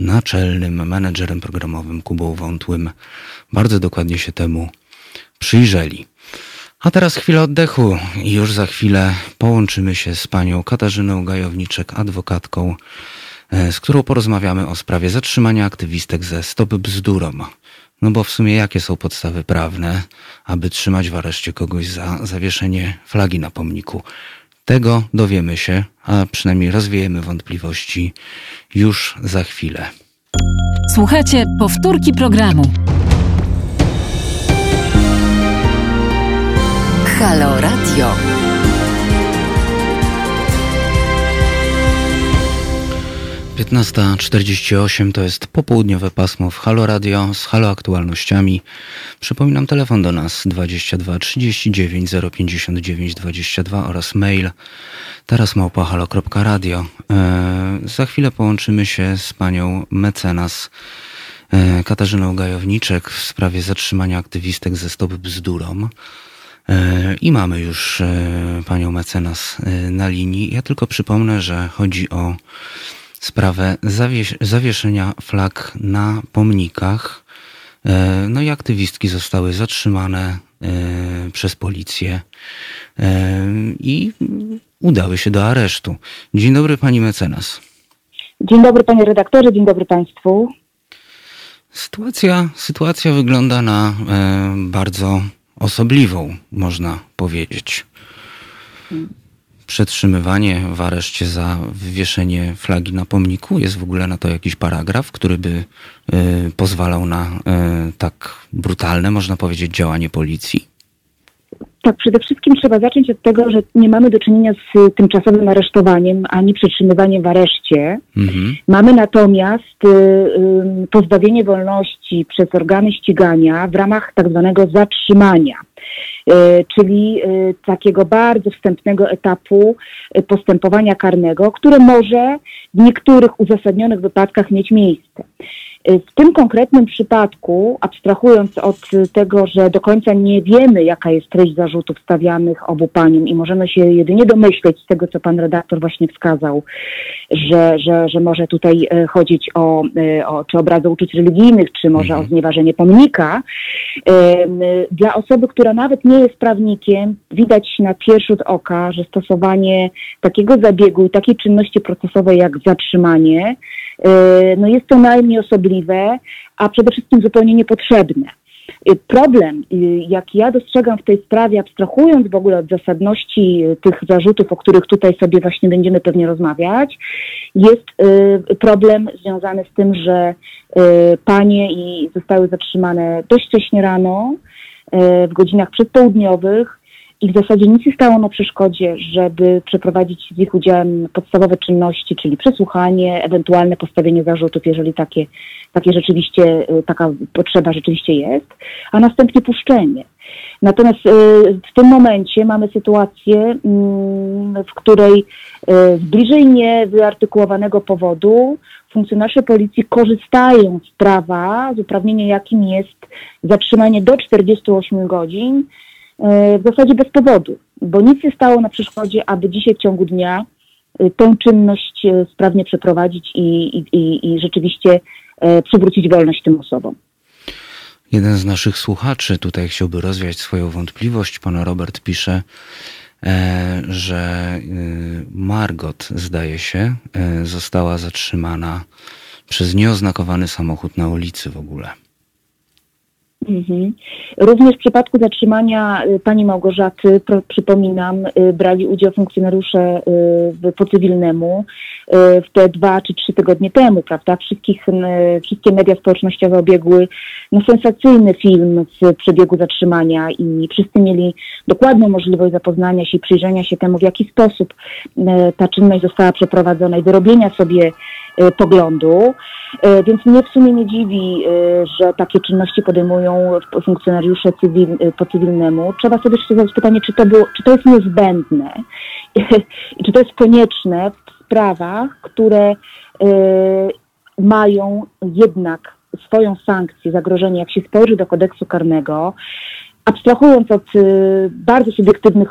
naczelnym, menedżerem programowym Kubą Wątłym bardzo dokładnie się temu przyjrzeli. A teraz chwila oddechu i już za chwilę połączymy się z panią Katarzyną Gajowniczek, adwokatką E, z którą porozmawiamy o sprawie zatrzymania aktywistek ze Stop Bzdurom. No bo w sumie jakie są podstawy prawne, aby trzymać w areszcie kogoś za zawieszenie flagi na pomniku? Tego dowiemy się, a przynajmniej rozwiejemy wątpliwości już za chwilę. Słuchajcie powtórki programu. Halo Radio. 15.48 to jest popołudniowe pasmo w Halo Radio z Halo Aktualnościami. Przypominam telefon do nas 22 39 059 22 oraz mail teraz małpa halo.radio. E, za chwilę połączymy się z panią mecenas e, Katarzyną Gajowniczek w sprawie zatrzymania aktywistek ze Stop Bzdurom. E, I mamy już e, panią mecenas e, na linii. Ja tylko przypomnę, że chodzi o sprawę zawies zawieszenia flag na pomnikach. E, no i aktywistki zostały zatrzymane e, przez policję e, i udały się do aresztu. Dzień dobry pani mecenas. Dzień dobry panie redaktorze, dzień dobry państwu. Sytuacja, sytuacja wygląda na bardzo osobliwą, można powiedzieć. Hmm przetrzymywanie w areszcie za wywieszenie flagi na pomniku? Jest w ogóle na to jakiś paragraf, który by y, pozwalał na y, tak brutalne, można powiedzieć, działanie policji? Tak, przede wszystkim trzeba zacząć od tego, że nie mamy do czynienia z tymczasowym aresztowaniem ani przetrzymywaniem w areszcie. Mhm. Mamy natomiast y, y, pozbawienie wolności przez organy ścigania w ramach tak zwanego zatrzymania. E, czyli e, takiego bardzo wstępnego etapu e, postępowania karnego, które może w niektórych uzasadnionych wypadkach mieć miejsce. W tym konkretnym przypadku, abstrahując od tego, że do końca nie wiemy, jaka jest treść zarzutów stawianych obu paniom i możemy się jedynie domyśleć z tego, co pan redaktor właśnie wskazał, że, że, że może tutaj e, chodzić o, e, o czy obrazy uczuć religijnych, czy może mhm. o znieważenie pomnika, dla osoby, która nawet nie jest prawnikiem, widać na pierwszy rzut oka, że stosowanie takiego zabiegu i takiej czynności procesowej jak zatrzymanie, no jest to najmniej osobliwe, a przede wszystkim zupełnie niepotrzebne. Y, problem, y, jaki ja dostrzegam w tej sprawie, abstrahując w ogóle od zasadności tych zarzutów, o których tutaj sobie właśnie będziemy pewnie rozmawiać, jest problem związany z tym, że panie i zostały zatrzymane dość wcześnie rano, w godzinach przedpołudniowych, i w zasadzie nic nie stało na przeszkodzie, żeby przeprowadzić z ich udziałem podstawowe czynności, czyli przesłuchanie, ewentualne postawienie zarzutów, jeżeli takie, takie rzeczywiście, y, taka potrzeba rzeczywiście jest, a następnie puszczenie. Natomiast y, w tym momencie mamy sytuację, mm, w której y, z bliżej niewyartykułowanego powodu funkcjonariusze policji korzystają z prawa, z uprawnienia jakim jest zatrzymanie do 48 godzin w zasadzie bez powodu, bo nic nie stało na przeszkodzie, aby dzisiaj w ciągu dnia e, tę czynność e, sprawnie przeprowadzić i, i, i rzeczywiście przywrócić wolność tym osobom. Jeden z naszych słuchaczy tutaj chciałby rozwiać swoją wątpliwość. Pan Robert pisze, że Margot, zdaje się, została zatrzymana przez nieoznakowany samochód na ulicy w ogóle. Mhm. Również w przypadku zatrzymania y, pani Małgorzaty, przypominam, y, brali udział funkcjonariusze y, po cywilnemu w te dwa czy trzy tygodnie temu, prawda? Wszystkich, wszystkie media społecznościowe obiegły no, sensacyjny film z przebiegu zatrzymania i wszyscy mieli dokładną możliwość zapoznania się i przyjrzenia się temu, w jaki sposób ta czynność została przeprowadzona i wyrobienia sobie poglądu. E, więc mnie w sumie nie dziwi, e, że takie czynności podejmują funkcjonariusze cywil, po cywilnemu. Trzeba sobie zadać pytanie, czy to, było, czy to jest niezbędne [LAUGHS] i czy to jest konieczne w sprawach, które mają jednak swoją sankcję, zagrożenie, jak się spojrzy do kodeksu karnego, abstrahując od bardzo subiektywnych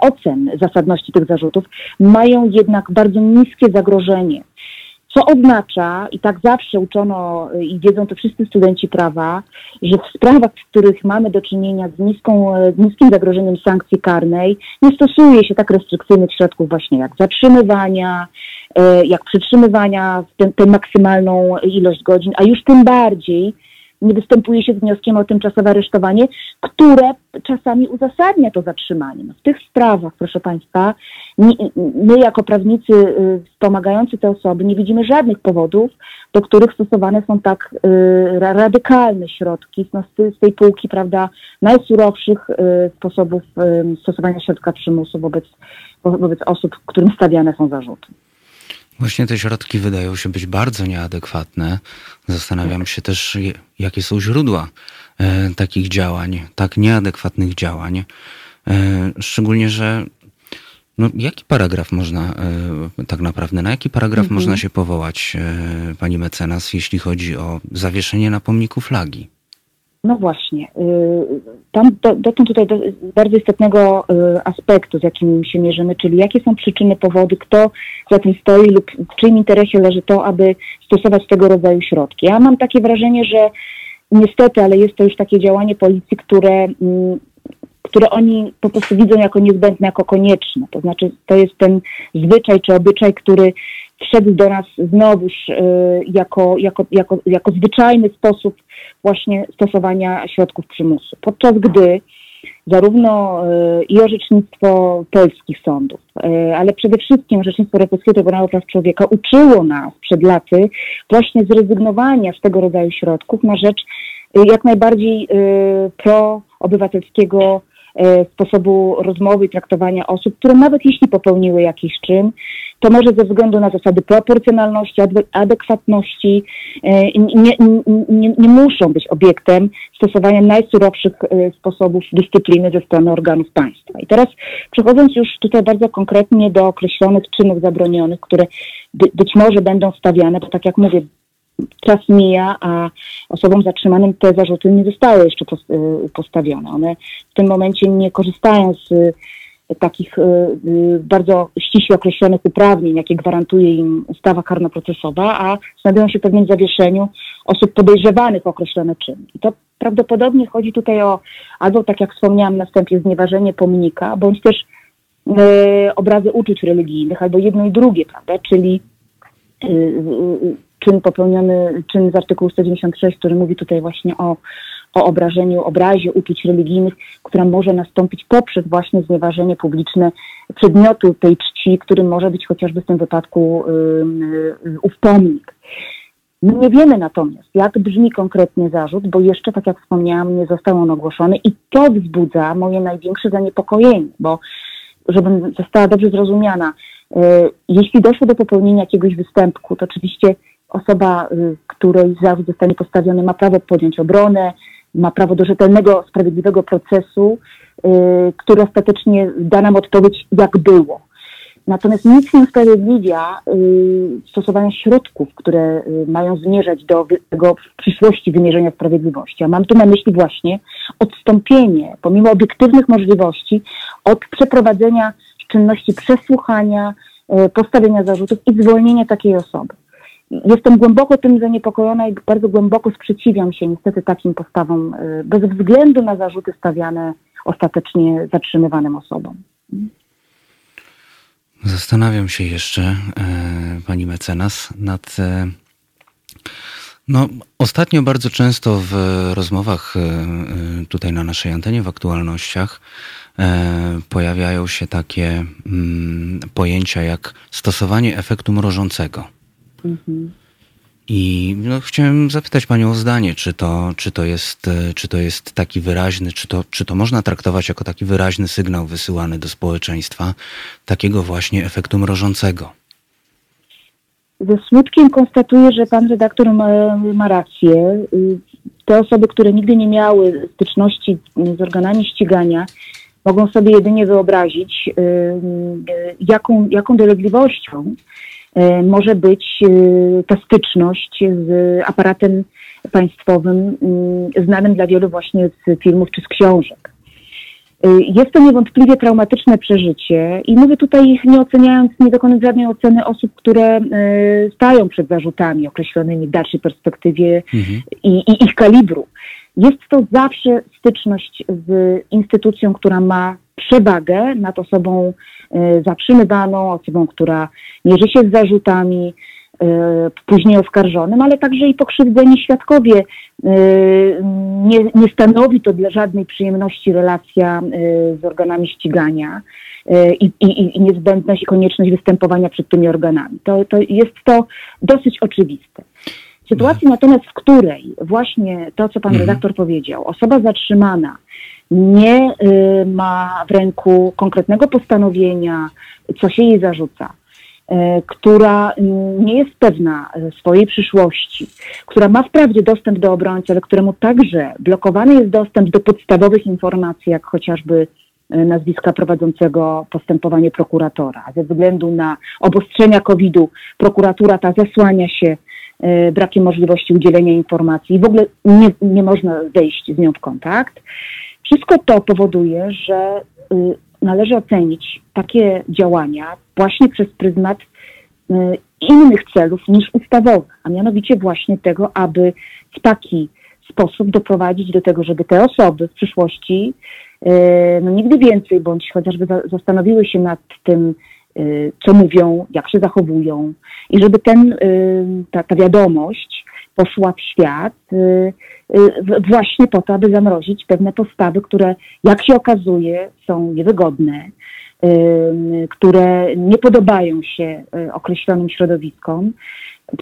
ocen zasadności tych zarzutów, mają jednak bardzo niskie zagrożenie. Co oznacza, i tak zawsze uczono y, i wiedzą to wszyscy studenci prawa, że w sprawach, w których mamy do czynienia z, niską, z niskim zagrożeniem sankcji karnej, nie stosuje się tak restrykcyjnych środków właśnie jak zatrzymywania, y, jak przytrzymywania, tę maksymalną ilość godzin, a już tym bardziej nie występuje się z wnioskiem o tymczasowe aresztowanie, które czasami uzasadnia to zatrzymanie. No w tych sprawach, proszę Państwa, my jako prawnicy y, wspomagający te osoby nie widzimy żadnych powodów, do których stosowane są tak y, radykalne środki no z, tej półki, prawda, najsurowszych y, sposobów stosowania środka przymusu wobec, wobec osób, którym stawiane są zarzuty. Właśnie te środki wydają się być bardzo nieadekwatne. Zastanawiam się też, jakie są źródła e, takich działań, tak nieadekwatnych działań. E, szczególnie, że no, jaki paragraf można e, tak naprawdę, na jaki paragraf mhm. można się powołać, e, pani mecenas, jeśli chodzi o zawieszenie na pomniku flagi? No właśnie. Y, tam dotąd tutaj do, bardzo istotnego y, aspektu, z jakim się mierzymy, czyli jakie są przyczyny, powody, kto za tym stoi lub w czyim interesie leży to, aby stosować tego rodzaju środki. Ja mam takie wrażenie, że niestety, ale jest to już takie działanie policji, które, mm, które oni po prostu widzą jako niezbędne, jako konieczne. To znaczy, to jest ten zwyczaj czy obyczaj, który wszedł do nas znowuż y, jako, jako, jako, jako zwyczajny sposób właśnie stosowania środków przymusu. Podczas gdy zarówno y, i orzecznictwo polskich sądów, y, ale przede wszystkim orzecznictwo Europejskiego Trybunału Praw Człowieka uczyło nas przed laty właśnie zrezygnowania z tego rodzaju środków na rzecz jak najbardziej proobywatelskiego sposobu rozmowy i traktowania osób, które nawet jeśli popełniły jakiś czyn, to może ze względu na zasady proporcjonalności, adekwatności e, nie, nie, nie muszą być obiektem stosowania najsurowszych e, sposobów dyscypliny ze strony organów państwa. I teraz przechodząc już tutaj bardzo konkretnie do określonych czynów zabronionych, które by, być może będą stawiane, bo tak jak mówię, czas mija, a osobom zatrzymanym te zarzuty nie zostały jeszcze e, postawione. One w tym momencie nie korzystają z takich y, y, bardzo ściśle określonych uprawnień, jakie gwarantuje im ustawa karnoprocesowa, a znajdują się w pewnym zawieszeniu osób podejrzewanych o określone czyny. I to prawdopodobnie chodzi tutaj o albo, tak jak wspomniałam na znieważenie pomnika, bądź też y, obrazy uczuć religijnych, albo jedno i drugie, prawda, czyli czyn popełniony, czyn z artykułu 196, który mówi tutaj właśnie o o obrażeniu, obrazie uczuć religijnych, która może nastąpić poprzez właśnie znieważenie publiczne przedmiotu tej czci, którym może być chociażby w tym wypadku ów pomnik. My nie wiemy natomiast, jak brzmi konkretnie zarzut, bo jeszcze, tak jak wspomniałam, nie został on ogłoszony i to wzbudza moje największe zaniepokojenie, bo żebym została dobrze zrozumiana, yy, jeśli doszło do popełnienia jakiegoś występku, to oczywiście osoba, yy, której zarzut zostanie postawiony, ma prawo podjąć obronę, ma prawo do rzetelnego, sprawiedliwego procesu, y, który ostatecznie da nam odpowiedź, jak było. Natomiast nic nie usprawiedliwia y, stosowania środków, które y, mają zmierzać do tego w przyszłości wymierzenia sprawiedliwości. A mam tu na myśli właśnie odstąpienie, pomimo obiektywnych możliwości, od przeprowadzenia czynności przesłuchania, postawienia zarzutów i zwolnienia takiej osoby. Jestem głęboko tym zaniepokojona i bardzo głęboko sprzeciwiam się niestety takim postawom, y, bez względu na zarzuty stawiane ostatecznie zatrzymywanym osobom. Zastanawiam się jeszcze, e, pani mecenas, nad. E, no, ostatnio bardzo często w rozmowach e, tutaj na naszej antenie, w aktualnościach, pojawiają się takie mm, pojęcia jak stosowanie efektu mrożącego. Mhm. I no, chciałem zapytać Panią o zdanie, czy to, czy, to jest, e, czy to jest taki wyraźny, czy to, czy to można traktować jako taki wyraźny sygnał wysyłany do społeczeństwa, takiego właśnie efektu mrożącego? Ze smutkiem konstatuję, że pan redaktor ma, ma rację. Te osoby, które nigdy nie miały styczności z organami ścigania, mogą sobie jedynie wyobrazić, jaką, jaką dolegliwością może być e, ta styczność z aparatem państwowym mm, znanym dla wielu właśnie z filmów czy z książek. E, jest to niewątpliwie traumatyczne przeżycie i mówię tutaj nie oceniając, nie dokonując żadnej oceny osób, które stają przed zarzutami określonymi w dalszej perspektywie mhm. i, i ich kalibru. Jest to zawsze styczność z instytucją, która ma przewagę nad osobą E, zatrzymywaną, osobą, która mierzy się z zarzutami, e, później oskarżonym, ale także i pokrzywdzeni świadkowie. E, nie, nie stanowi to dla żadnej przyjemności relacja z organami ścigania i, i, i niezbędność i konieczność występowania przed tymi organami. To, to jest to dosyć oczywiste. W sytuacji natomiast, w której właśnie to, co pan mhm. redaktor powiedział, osoba zatrzymana nie y, ma w ręku konkretnego postanowienia, co się jej zarzuca, y, która nie jest pewna swojej przyszłości, która ma wprawdzie dostęp do obrońcy, ale któremu także blokowany jest dostęp do podstawowych informacji, jak chociażby y, nazwiska prowadzącego postępowanie prokuratora. Ze względu na obostrzenia COVID-u prokuratura ta zasłania się brakiem możliwości udzielenia informacji i w ogóle nie, nie można wejść z nią w kontakt. Wszystko to powoduje, że y, należy ocenić takie działania właśnie przez pryzmat y, innych celów niż ustawowe, a mianowicie właśnie tego, aby w taki sposób doprowadzić do tego, żeby te osoby w przyszłości y, no, nigdy więcej, bądź chociażby zastanowiły się nad tym, co mówią, jak się zachowują i żeby ten, ta, ta wiadomość poszła w świat y, y, właśnie po to, aby zamrozić pewne postawy, które, jak się okazuje, są niewygodne, y, które nie podobają się określonym środowiskom,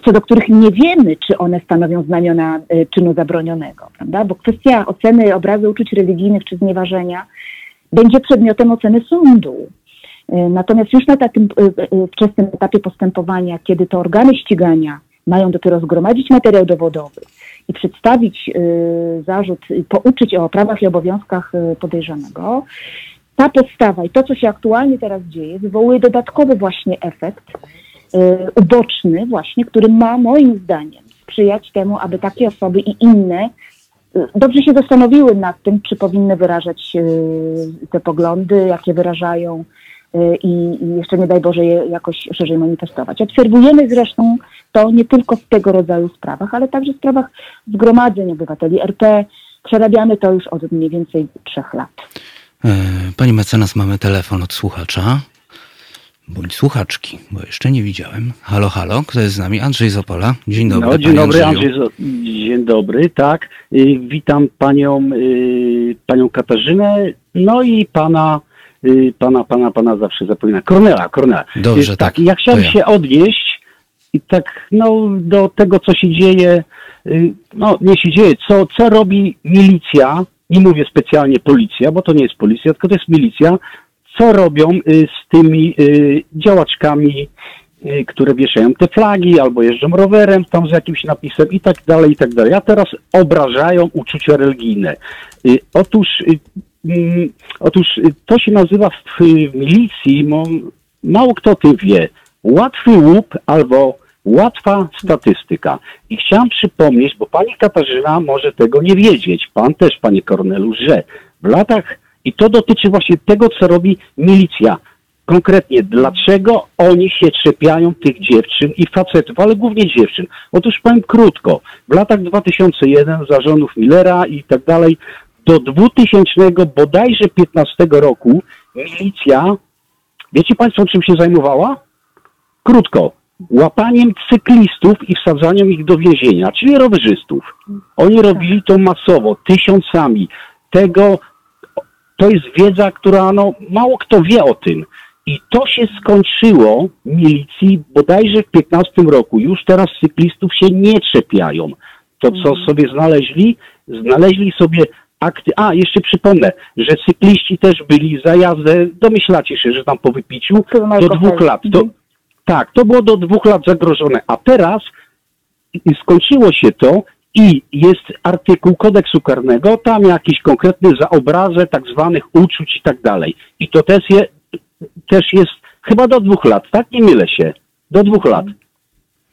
co do których nie wiemy, czy one stanowią znamiona czynu zabronionego, prawda? Bo kwestia oceny obrazu uczuć religijnych czy znieważenia będzie przedmiotem oceny sądu. Natomiast już na takim wczesnym etapie postępowania, kiedy to organy ścigania mają dopiero zgromadzić materiał dowodowy i przedstawić y, zarzut, pouczyć o prawach i obowiązkach y, podejrzanego, ta podstawa i to, co się aktualnie teraz dzieje, wywołuje dodatkowy właśnie efekt y, uboczny właśnie, który ma moim zdaniem sprzyjać temu, aby takie osoby i inne dobrze się zastanowiły nad tym, czy powinny wyrażać te poglądy, jakie wyrażają, i, jeszcze nie daj Boże je jakoś szerzej manifestować. Obserwujemy zresztą to nie tylko w tego rodzaju sprawach, ale także w sprawach zgromadzeń obywateli RP. Przerabiamy to już od mniej więcej trzech lat. E, pani mecenas, mamy telefon od słuchacza. Bądź słuchaczki, bo jeszcze nie widziałem. Halo, halo, kto jest z nami? Andrzej Zopola. Dzień dobry. No, dzień dobry, Andrzej. Dzień dobry, tak. Y, witam panią, y, panią Katarzynę, no i pana Y, pana, pana, pana zawsze zapomina. Kornela, Kornela. Dobrze, tak. tak. Ja chciałem się odnieść i tak, no, do tego, co się dzieje, y, no, nie się dzieje, co, co robi milicja, nie mówię specjalnie policja, bo to nie jest policja, tylko to jest milicja, co robią z tymi działaczkami, które wieszają te flagi albo jeżdżą rowerem tam z jakimś napisem i tak dalej, i tak dalej. A teraz obrażają uczucia religijne. Otóż Mm, otóż y, to się nazywa w milicji, mało kto o tym wie, łatwy łup albo łatwa statystyka. I chciałam przypomnieć, bo pani Katarzyna może tego nie wiedzieć, pan też, panie Kornelu, że w latach, i to dotyczy właśnie tego, co robi milicja, konkretnie, dlaczego oni się czepiają tych dziewczyn i facetów, ale głównie dziewczyn. Otóż powiem krótko, w latach 2001 zarządów Millera i tak dalej, do 2000 bodajże 15 roku milicja, wiecie Państwo czym się zajmowała? Krótko, łapaniem cyklistów i wsadzaniem ich do więzienia, czyli rowerzystów. Oni robili to masowo, tysiącami. Tego, to jest wiedza, która no, mało kto wie o tym. I to się skończyło milicji bodajże w 15 roku. Już teraz cyklistów się nie czepiają. To co Mhm. sobie znaleźli? Znaleźli sobie akty. A, jeszcze przypomnę, że cykliści też byli za jazdę, domyślacie się, że tam po wypiciu, Wpływem do dwóch lat. To, Mhm. Tak, to było do dwóch lat zagrożone. A teraz skończyło się to i jest artykuł kodeksu karnego, tam jakiś konkretny za obrazę tak zwanych uczuć i tak dalej. I to też, je, też jest chyba do dwóch lat, tak? Nie mylę się. Do dwóch lat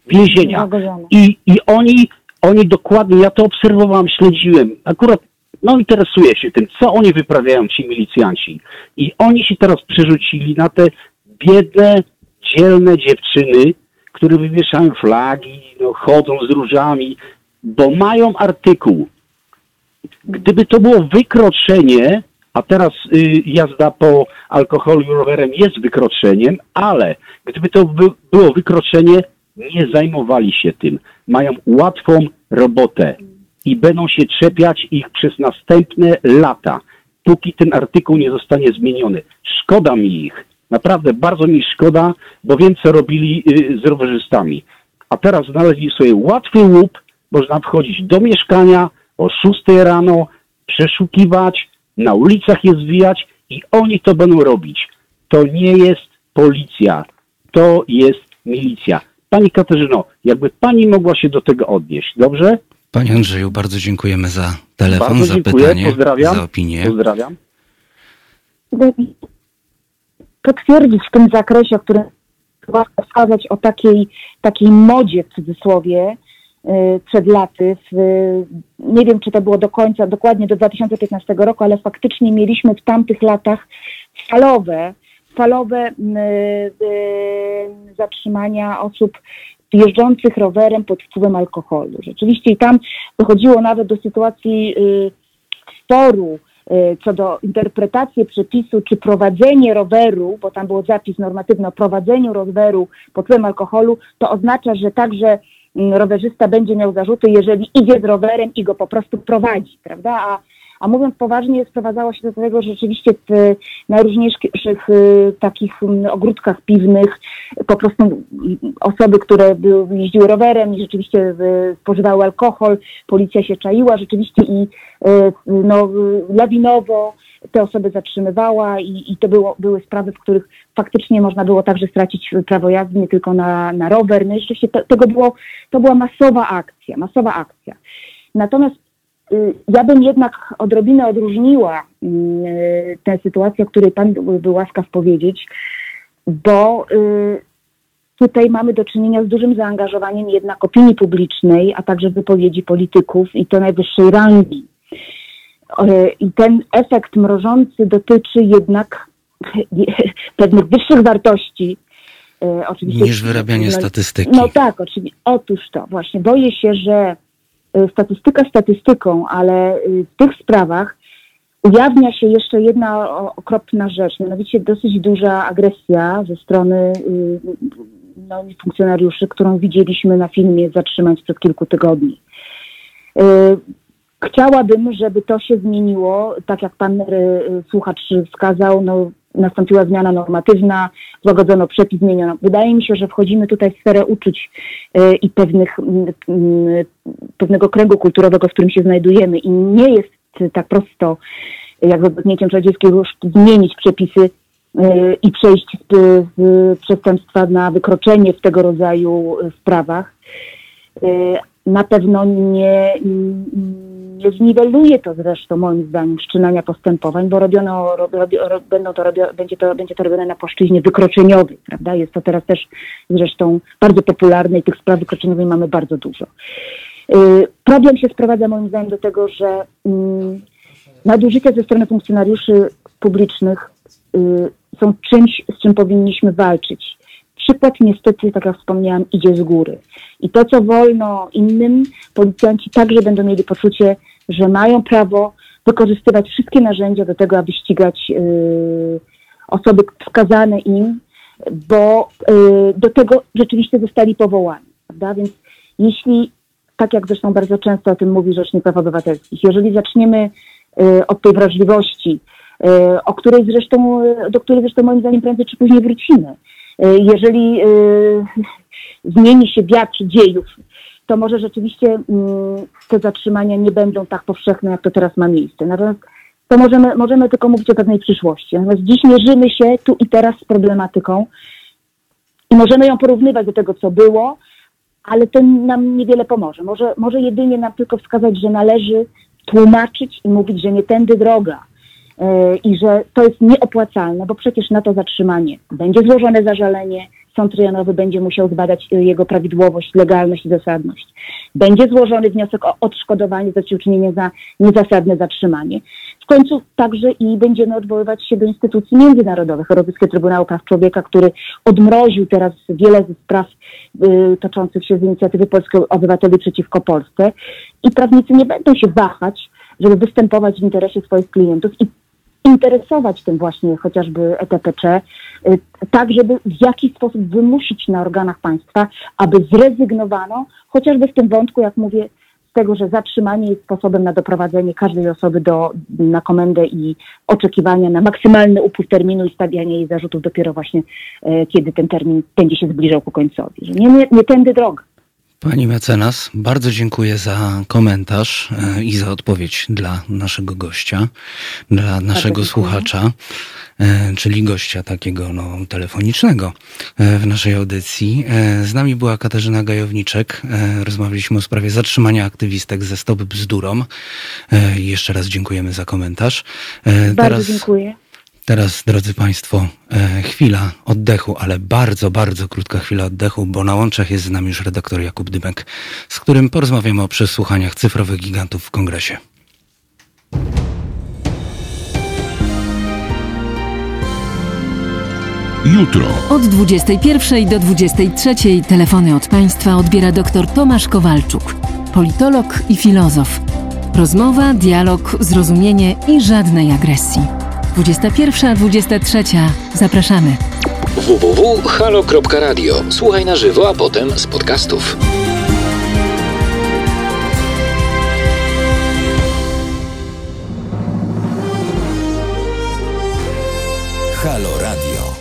więzienia. I, i oni, oni dokładnie, ja to obserwowałem, śledziłem. Akurat no interesuję się tym, co oni wyprawiają, ci milicjanci. I oni się teraz przerzucili na te biedne, dzielne dziewczyny, które wywieszają flagi, no, chodzą z różami, bo mają artykuł. Gdyby to było wykroczenie, a teraz y, jazda po alkoholu rowerem jest wykroczeniem, ale gdyby to by, było wykroczenie, nie zajmowali się tym. Mają łatwą robotę i będą się czepiać ich przez następne lata, póki ten artykuł nie zostanie zmieniony. Szkoda mi ich. Naprawdę bardzo mi szkoda, bo wiem, co robili y, z rowerzystami. A teraz znaleźli sobie łatwy łup, można wchodzić do mieszkania o 6 rano, przeszukiwać, na ulicach je zwijać i oni to będą robić. To nie jest policja, to jest milicja. Pani Katarzyno, jakby pani mogła się do tego odnieść, dobrze? Panie Andrzeju, bardzo dziękujemy za telefon, Bardzo za dziękuję, pytanie, pozdrawiam. za opinię. Pozdrawiam. Potwierdzić w tym zakresie, o którym łaska wskazać o takiej, takiej modzie w cudzysłowie y, przed laty. W, nie wiem, czy to było do końca, dokładnie do 2015 roku, ale faktycznie mieliśmy w tamtych latach falowe, falowe y, y, zatrzymania osób jeżdżących rowerem pod wpływem alkoholu. Rzeczywiście i tam dochodziło nawet do sytuacji sporu co do interpretacji przepisu, czy prowadzenie roweru, bo tam był zapis normatywny o prowadzeniu roweru pod wpływem alkoholu, to oznacza, że także mm, rowerzysta będzie miał zarzuty, jeżeli idzie z rowerem i go po prostu prowadzi, prawda? A, a mówiąc poważnie, sprowadzało się do tego, że rzeczywiście w najróżniejszych takich mm, ogródkach piwnych po prostu mm, osoby, które jeździły rowerem i rzeczywiście spożywały alkohol, policja się czaiła rzeczywiście i y, no, lawinowo te osoby zatrzymywała i, i to było, były sprawy, w których faktycznie można było także stracić prawo jazdy nie tylko na, na rower. No i rzeczywiście to, tego było, to była masowa akcja, masowa akcja. Natomiast ja bym jednak odrobinę odróżniła y, tę sytuację, o której Pan był, łaskaw powiedzieć, bo y, tutaj mamy do czynienia z dużym zaangażowaniem jednak opinii publicznej, a także wypowiedzi polityków i to najwyższej rangi. I ten efekt mrożący dotyczy jednak [LAUGHS] pewnych wyższych wartości. Oczywiście, Niż wyrabianie no, statystyki. No tak, oczywiście. Otóż to, właśnie. Boję się, że statystyka statystyką, ale e, w tych sprawach ujawnia się jeszcze jedna okropna rzecz, mianowicie dosyć duża agresja ze strony y, no, funkcjonariuszy, którą widzieliśmy na filmie zatrzymań sprzed kilku tygodni. Y, Chciałabym, żeby to się zmieniło, tak jak pan słuchacz wskazał, no, nastąpiła zmiana normatywna, złagodzono przepis, zmieniono. Wydaje mi się, że wchodzimy tutaj w sferę uczuć y, i pewnych, pewnego kręgu kulturowego, w którym się znajdujemy i nie jest tak prosto, jak z dotknięciem czarodziejskiego już zmienić przepisy y, i przejść z, przestępstwa na wykroczenie w tego rodzaju sprawach. Y, Na pewno nie zniweluje to zresztą moim zdaniem wszczynania postępowań, bo robiono, rob, robi, ro, będą to robio, będzie, to, będzie to robione na płaszczyźnie wykroczeniowej, prawda? Jest to teraz też zresztą bardzo popularne i tych spraw wykroczeniowych mamy bardzo dużo. Y, Problem się sprowadza moim zdaniem do tego, że mm, nadużycia ze strony funkcjonariuszy publicznych y, są czymś, z czym powinniśmy walczyć. Przykład niestety, tak jak wspomniałam, idzie z góry. I to, co wolno innym, policjanci także będą mieli poczucie, że mają prawo wykorzystywać wszystkie narzędzia do tego, aby ścigać y, osoby skazane im, bo y, do tego rzeczywiście zostali powołani. Prawda? Więc jeśli, tak jak zresztą bardzo często o tym mówi Rzecznik Praw Obywatelskich, jeżeli zaczniemy y, od tej wrażliwości, o której zresztą, do której zresztą moim zdaniem prędzej czy później wrócimy, jeżeli zmieni się wiatr dziejów, to może rzeczywiście mm, te zatrzymania nie będą tak powszechne, jak to teraz ma miejsce. Natomiast to możemy, możemy tylko mówić o pewnej przyszłości. Natomiast dziś mierzymy się tu i teraz z problematyką i możemy ją porównywać do tego, co było, ale to nam niewiele pomoże. Może, może jedynie nam tylko wskazać, że należy tłumaczyć i mówić, że nie tędy droga yy, i że to jest nieopłacalne, bo przecież na to zatrzymanie będzie złożone zażalenie, sąd rejonowy będzie musiał zbadać y, jego prawidłowość, legalność i zasadność. Będzie złożony wniosek o odszkodowanie za uczynienie za niezasadne zatrzymanie. W końcu także i będziemy odwoływać się do instytucji międzynarodowych, Europejskiego Trybunału Praw Człowieka, który odmroził teraz wiele ze spraw y, toczących się z inicjatywy Polskich Obywateli przeciwko Polsce i prawnicy nie będą się wahać, żeby występować w interesie swoich klientów i interesować tym właśnie chociażby ETPC, y, tak żeby w jakiś sposób wymusić na organach państwa, aby zrezygnowano chociażby w tym wątku, jak mówię, z tego, że zatrzymanie jest sposobem na doprowadzenie każdej osoby do, na komendę i oczekiwania na maksymalny upływ terminu i stawianie jej zarzutów dopiero właśnie, e, kiedy ten termin będzie się zbliżał ku końcowi. Nie, nie, nie tędy droga. Pani mecenas, bardzo dziękuję za komentarz e, i za odpowiedź dla naszego gościa, dla naszego słuchacza, e, czyli gościa takiego no, telefonicznego e, w naszej audycji. Z nami była Katarzyna Gajowniczek. Rozmawialiśmy o sprawie zatrzymania aktywistek ze Stop Bzdurom. Jeszcze raz dziękujemy za komentarz. Bardzo Teraz... dziękuję. Teraz, drodzy Państwo, e, chwila oddechu, ale bardzo, bardzo krótka chwila oddechu, bo na łączach jest z nami już redaktor Jakub Dymek, z którym porozmawiamy o przesłuchaniach cyfrowych gigantów w kongresie. Jutro. Od 21 do 23 telefony od Państwa odbiera dr Tomasz Kowalczuk, politolog i filozof. Rozmowa, dialog, zrozumienie i żadnej agresji. 21-23. Zapraszamy. www.halo.radio. Słuchaj na żywo, a potem z podcastów.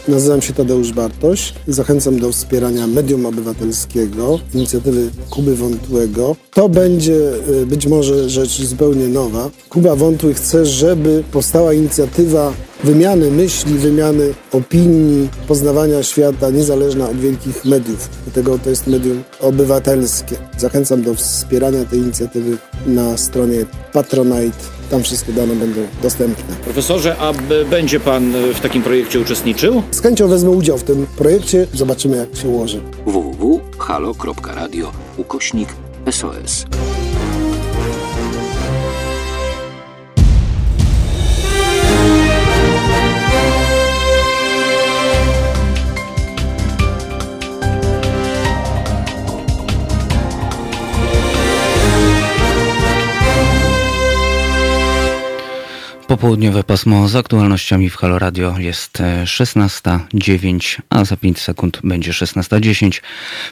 Nazywam się Tadeusz Bartoś. Zachęcam do wspierania medium obywatelskiego, inicjatywy Kuby Wątłego. To będzie y, być może rzecz zupełnie nowa. Kuba Wątły chce, żeby powstała inicjatywa wymiany myśli, wymiany opinii, poznawania świata niezależna od wielkich mediów. Dlatego to jest medium obywatelskie. Zachęcam do wspierania tej inicjatywy na stronie Patronite. Tam wszystkie dane będą dostępne. Profesorze, a będzie Pan w takim projekcie uczestniczył? Z chęcią wezmę udział w tym projekcie. Zobaczymy, jak się ułoży. www.halo.radio ukośnik SOS. Popołudniowe pasmo z aktualnościami w Halo Radio jest 16.09, a za 5 sekund będzie 16.10.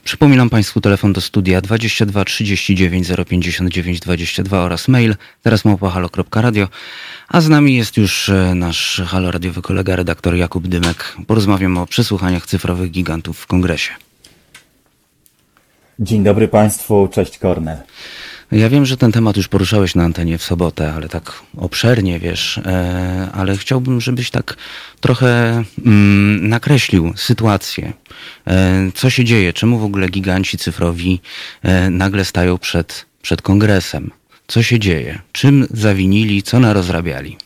Przypominam Państwu telefon do studia 22 39 059 22 oraz mail teraz małpa.halo.radio. A z nami jest już e, nasz Halo Radiowy kolega, redaktor Jakub Dymek. Porozmawiam o przesłuchaniach cyfrowych gigantów w kongresie. Dzień dobry Państwu, cześć Kornel. Ja wiem, że ten temat już poruszałeś na antenie w sobotę, ale tak obszernie, wiesz, e, ale chciałbym, żebyś tak trochę mm, nakreślił sytuację. E, co się dzieje? Czemu w ogóle giganci cyfrowi e, nagle stają przed, przed kongresem? Co się dzieje? Czym zawinili? Co narozrabiali?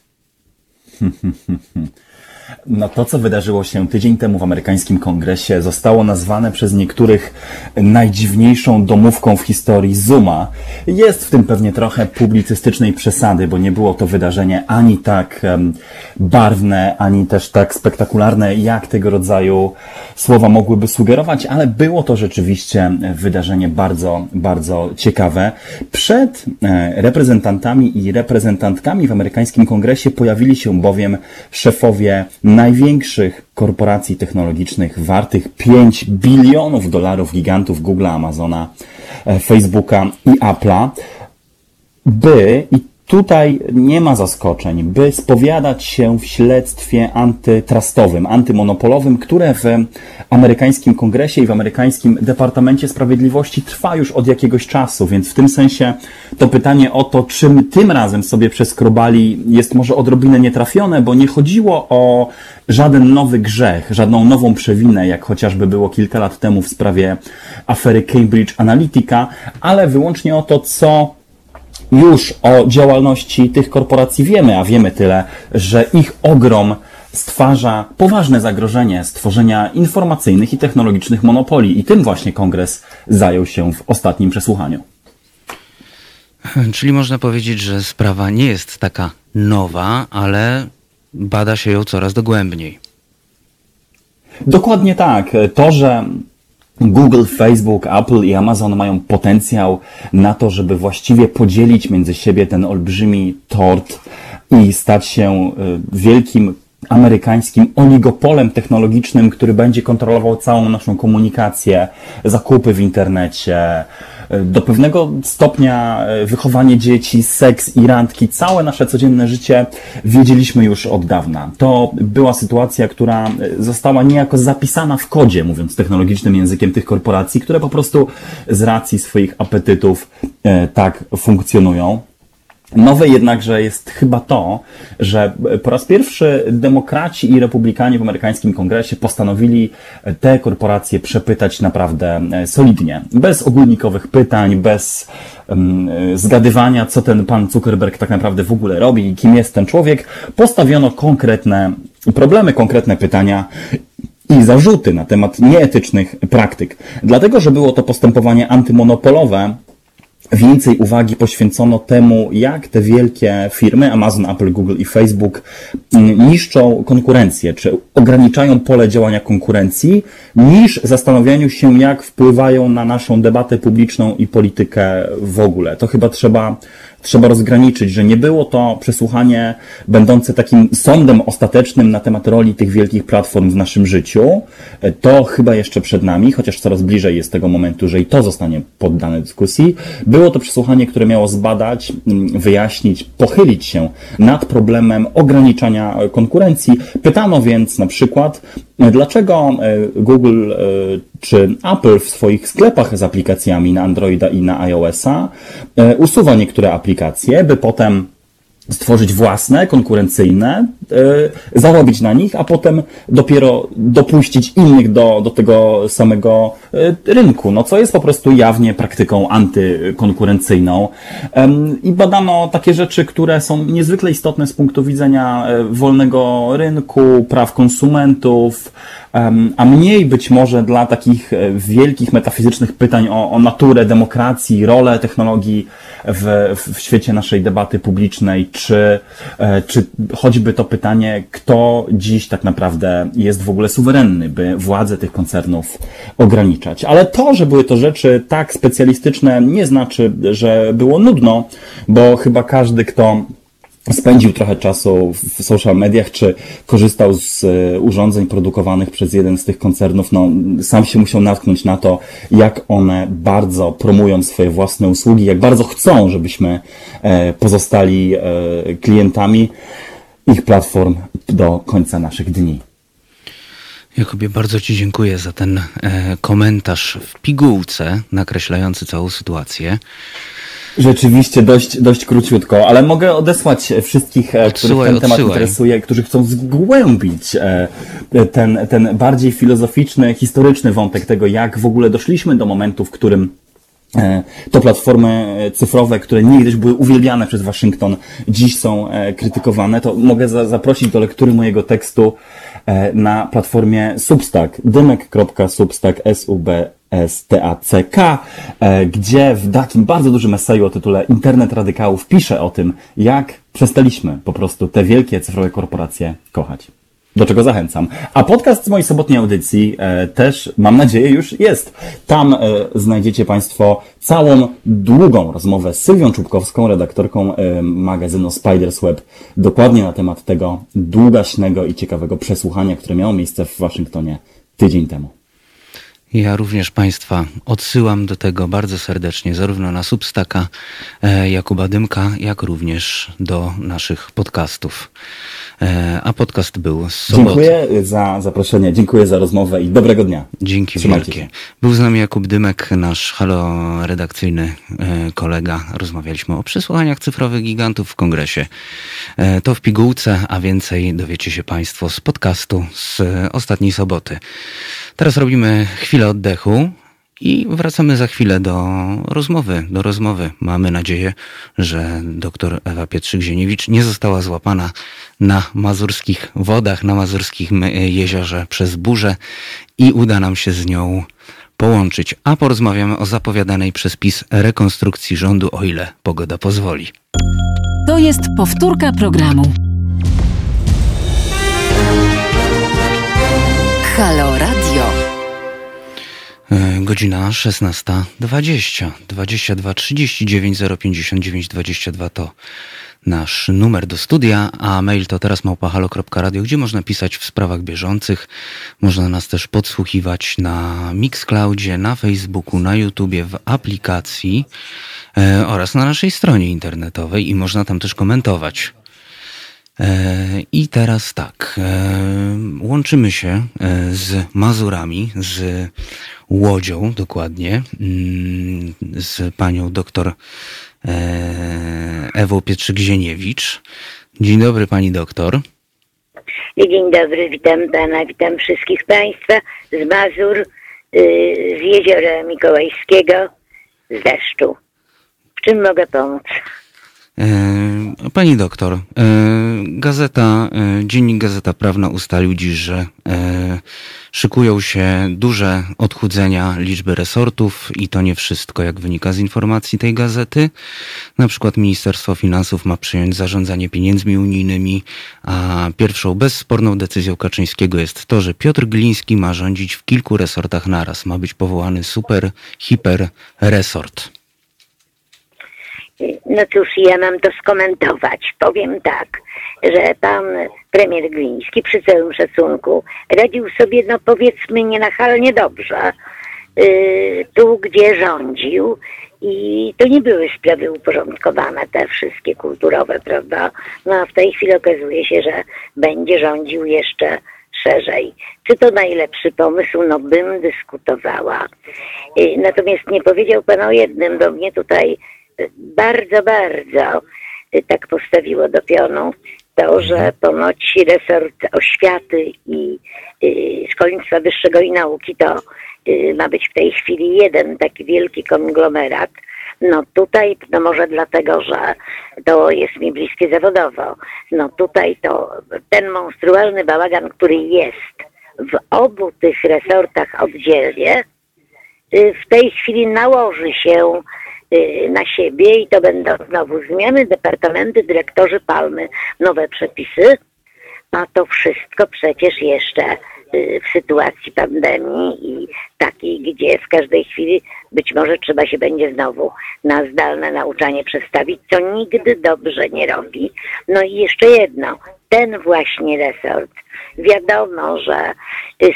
[LAUGHS] No to, co wydarzyło się tydzień temu w amerykańskim kongresie, zostało nazwane przez niektórych najdziwniejszą domówką w historii Zuma. Jest w tym pewnie trochę publicystycznej przesady, bo nie było to wydarzenie ani tak um, barwne, ani też tak spektakularne, jak tego rodzaju słowa mogłyby sugerować, ale było to rzeczywiście wydarzenie bardzo, bardzo ciekawe. Przed e, reprezentantami i reprezentantkami w amerykańskim kongresie pojawili się bowiem szefowie największych korporacji technologicznych wartych 5 bilionów dolarów gigantów Google, Amazona, e, Facebooka i Apple'a, by, i Tutaj nie ma zaskoczeń, by spowiadać się w śledztwie antytrustowym, antymonopolowym, które w amerykańskim kongresie i w amerykańskim Departamencie Sprawiedliwości trwa już od jakiegoś czasu, więc w tym sensie to pytanie o to, czym tym razem sobie przeskrobali, jest może odrobinę nietrafione, bo nie chodziło o żaden nowy grzech, żadną nową przewinę, jak chociażby było kilka lat temu w sprawie afery Cambridge Analytica, ale wyłącznie o to, co już o działalności tych korporacji wiemy, a wiemy tyle, że ich ogrom stwarza poważne zagrożenie stworzenia informacyjnych i technologicznych monopoli. I tym właśnie kongres zajął się w ostatnim przesłuchaniu. Czyli można powiedzieć, że sprawa nie jest taka nowa, ale bada się ją coraz dogłębniej. Dokładnie tak. To, że Google, Facebook, Apple i Amazon mają potencjał na to, żeby właściwie podzielić między siebie ten olbrzymi tort i stać się y, wielkim amerykańskim oligopolem technologicznym, który będzie kontrolował całą naszą komunikację, zakupy w internecie, do pewnego stopnia e, wychowanie dzieci, seks i randki, całe nasze codzienne życie wiedzieliśmy już od dawna. To była sytuacja, która e, została niejako zapisana w kodzie, mówiąc technologicznym językiem tych korporacji, które po prostu z racji swoich apetytów e, tak funkcjonują. Nowe jednakże jest chyba to, że po raz pierwszy demokraci i republikanie w amerykańskim kongresie postanowili te korporacje przepytać naprawdę e, solidnie. Bez ogólnikowych pytań, bez um, zgadywania, co ten pan Zuckerberg tak naprawdę w ogóle robi i kim jest ten człowiek. Postawiono konkretne problemy, konkretne pytania i zarzuty na temat nieetycznych praktyk. Dlatego, że było to postępowanie antymonopolowe, więcej uwagi poświęcono temu, jak te wielkie firmy, Amazon, Apple, Google i Facebook, mm, niszczą konkurencję, czy ograniczają pole działania konkurencji, niż zastanawianiu się, jak wpływają na naszą debatę publiczną i politykę w ogóle. To chyba trzeba trzeba rozgraniczyć, że nie było to przesłuchanie będące takim sądem ostatecznym na temat roli tych wielkich platform w naszym życiu. To chyba jeszcze przed nami, chociaż coraz bliżej jest tego momentu, że i to zostanie poddane dyskusji. Było to przesłuchanie, które miało zbadać, mm, wyjaśnić, pochylić się nad problemem ograniczania konkurencji. Pytano więc na przykład, dlaczego e, Google e, czy Apple w swoich sklepach z aplikacjami na Androida i na iOS-a e, usuwa niektóre aplikacje, by potem stworzyć własne, konkurencyjne, e, zarobić na nich, a potem dopiero dopuścić innych do, do tego samego e, rynku, no co jest po prostu jawnie praktyką antykonkurencyjną. I badano takie rzeczy, które są niezwykle istotne z punktu widzenia wolnego rynku, praw konsumentów, a mniej być może dla takich e, wielkich metafizycznych pytań o, o naturę demokracji, rolę technologii w, w świecie naszej debaty publicznej, czy, e, czy choćby to pytanie, kto dziś tak naprawdę jest w ogóle suwerenny, by władzę tych koncernów ograniczać. Ale to, że były to rzeczy tak specjalistyczne, nie znaczy, że było nudno, bo chyba każdy, kto spędził trochę czasu w social mediach, czy korzystał z e, urządzeń produkowanych przez jeden z tych koncernów, no, sam się musiał natknąć na to, jak one bardzo promują swoje własne usługi, jak bardzo chcą, żebyśmy e, pozostali e, klientami ich platform do końca naszych dni. Jakubie, bardzo Ci dziękuję za ten komentarz w pigułce nakreślający całą sytuację. Rzeczywiście dość, dość króciutko, ale mogę odesłać wszystkich, e, których ten temat odsyłaj. interesuje, którzy chcą zgłębić e, ten, ten bardziej filozoficzny, historyczny wątek tego, jak w ogóle doszliśmy do momentu, w którym E, to platformy cyfrowe, które niegdyś były uwielbiane przez Waszyngton, dziś są e, krytykowane, to mogę za zaprosić do lektury mojego tekstu e, na platformie Substack, dymek.substack, S-U-B-S-T-A-C-K, gdzie w takim bardzo dużym eseju o tytule Internet Radykałów piszę o tym, jak przestaliśmy po prostu te wielkie cyfrowe korporacje kochać do czego zachęcam. A podcast z mojej sobotniej audycji e, też, mam nadzieję, już jest. Tam e, znajdziecie Państwo całą długą rozmowę z Sylwią Czubkowską, redaktorką e, magazynu Spiders Web, dokładnie na temat tego długaśnego i ciekawego przesłuchania, które miało miejsce w Waszyngtonie tydzień temu. Ja również Państwa odsyłam do tego bardzo serdecznie, zarówno na Substaka e, Jakuba Dymka, jak również do naszych podcastów. E, a podcast był z soboty. Dziękuję za zaproszenie, dziękuję za rozmowę i dobrego dnia. Dzięki Trzymajcie wielkie. Się. Był z nami Jakub Dymek, nasz halo redakcyjny e, kolega. Rozmawialiśmy o przesłuchaniach cyfrowych gigantów w kongresie. E, to w pigułce, a więcej dowiecie się Państwo z podcastu z ostatniej soboty. Teraz robimy chwilę oddechu. I wracamy za chwilę do rozmowy, do rozmowy. Mamy nadzieję, że dr Ewa Pietrzyk-Zieniewicz nie została złapana na mazurskich wodach, na mazurskim jeziorze przez burzę i uda nam się z nią połączyć. A porozmawiamy o zapowiadanej przez PiS rekonstrukcji rządu, o ile pogoda pozwoli. To jest powtórka programu. Halo Radio. E, godzina 16.20. 22 39 059 22 to nasz numer do studia, a mail to teraz małpahalo.radio, gdzie można pisać w sprawach bieżących. Można nas też podsłuchiwać na Mixcloudzie, na Facebooku, na YouTubie, w aplikacji e, oraz na naszej stronie internetowej i można tam też komentować. E, I teraz tak, e, łączymy się e, z Mazurami, z Łodzią dokładnie, mm, z panią doktor Ewą Pietrzyk-Zieniewicz. Dzień dobry pani doktor. Dzień dobry, witam pana, witam wszystkich państwa z Mazur, y, z Jeziora Mikołajskiego, z deszczu. W czym mogę pomóc? E, pani doktor, e, gazeta, e, dziennik Gazeta Prawna ustalił dziś, że szykują się duże odchudzenia liczby resortów i to nie wszystko, jak wynika z informacji tej gazety. Na przykład Ministerstwo Finansów ma przyjąć zarządzanie pieniędzmi unijnymi, a pierwszą bezsporną decyzją Kaczyńskiego jest to, że Piotr Gliński ma rządzić w kilku resortach naraz. Ma być powołany super, hiper resort. No cóż, ja mam to skomentować. Powiem tak, że pan premier Gliński przy całym szacunku radził sobie, no powiedzmy, nienachalnie dobrze. Yy, tu, gdzie rządził i to nie były sprawy uporządkowane, te wszystkie kulturowe, prawda? No a w tej chwili okazuje się, że będzie rządził jeszcze szerzej. Czy to najlepszy pomysł? No bym dyskutowała. Yy, natomiast nie powiedział pan o jednym, do mnie tutaj bardzo, bardzo tak postawiło do pionu to, że ponoć resort oświaty i y, szkolnictwa wyższego i nauki to y, ma być w tej chwili jeden taki wielki konglomerat. No tutaj, no może dlatego, że to jest mi bliskie zawodowo, no tutaj to ten monstrualny bałagan, który jest w obu tych resortach oddzielnie, y, w tej chwili nałoży się Y, na siebie i to będą znowu zmiany, departamenty, dyrektorzy palmy, nowe przepisy, a to wszystko przecież jeszcze y, w sytuacji pandemii i takiej, gdzie w każdej chwili być może trzeba się będzie znowu na zdalne nauczanie przestawić, co nigdy dobrze nie robi. No i jeszcze jedno, ten właśnie resort Wiadomo, że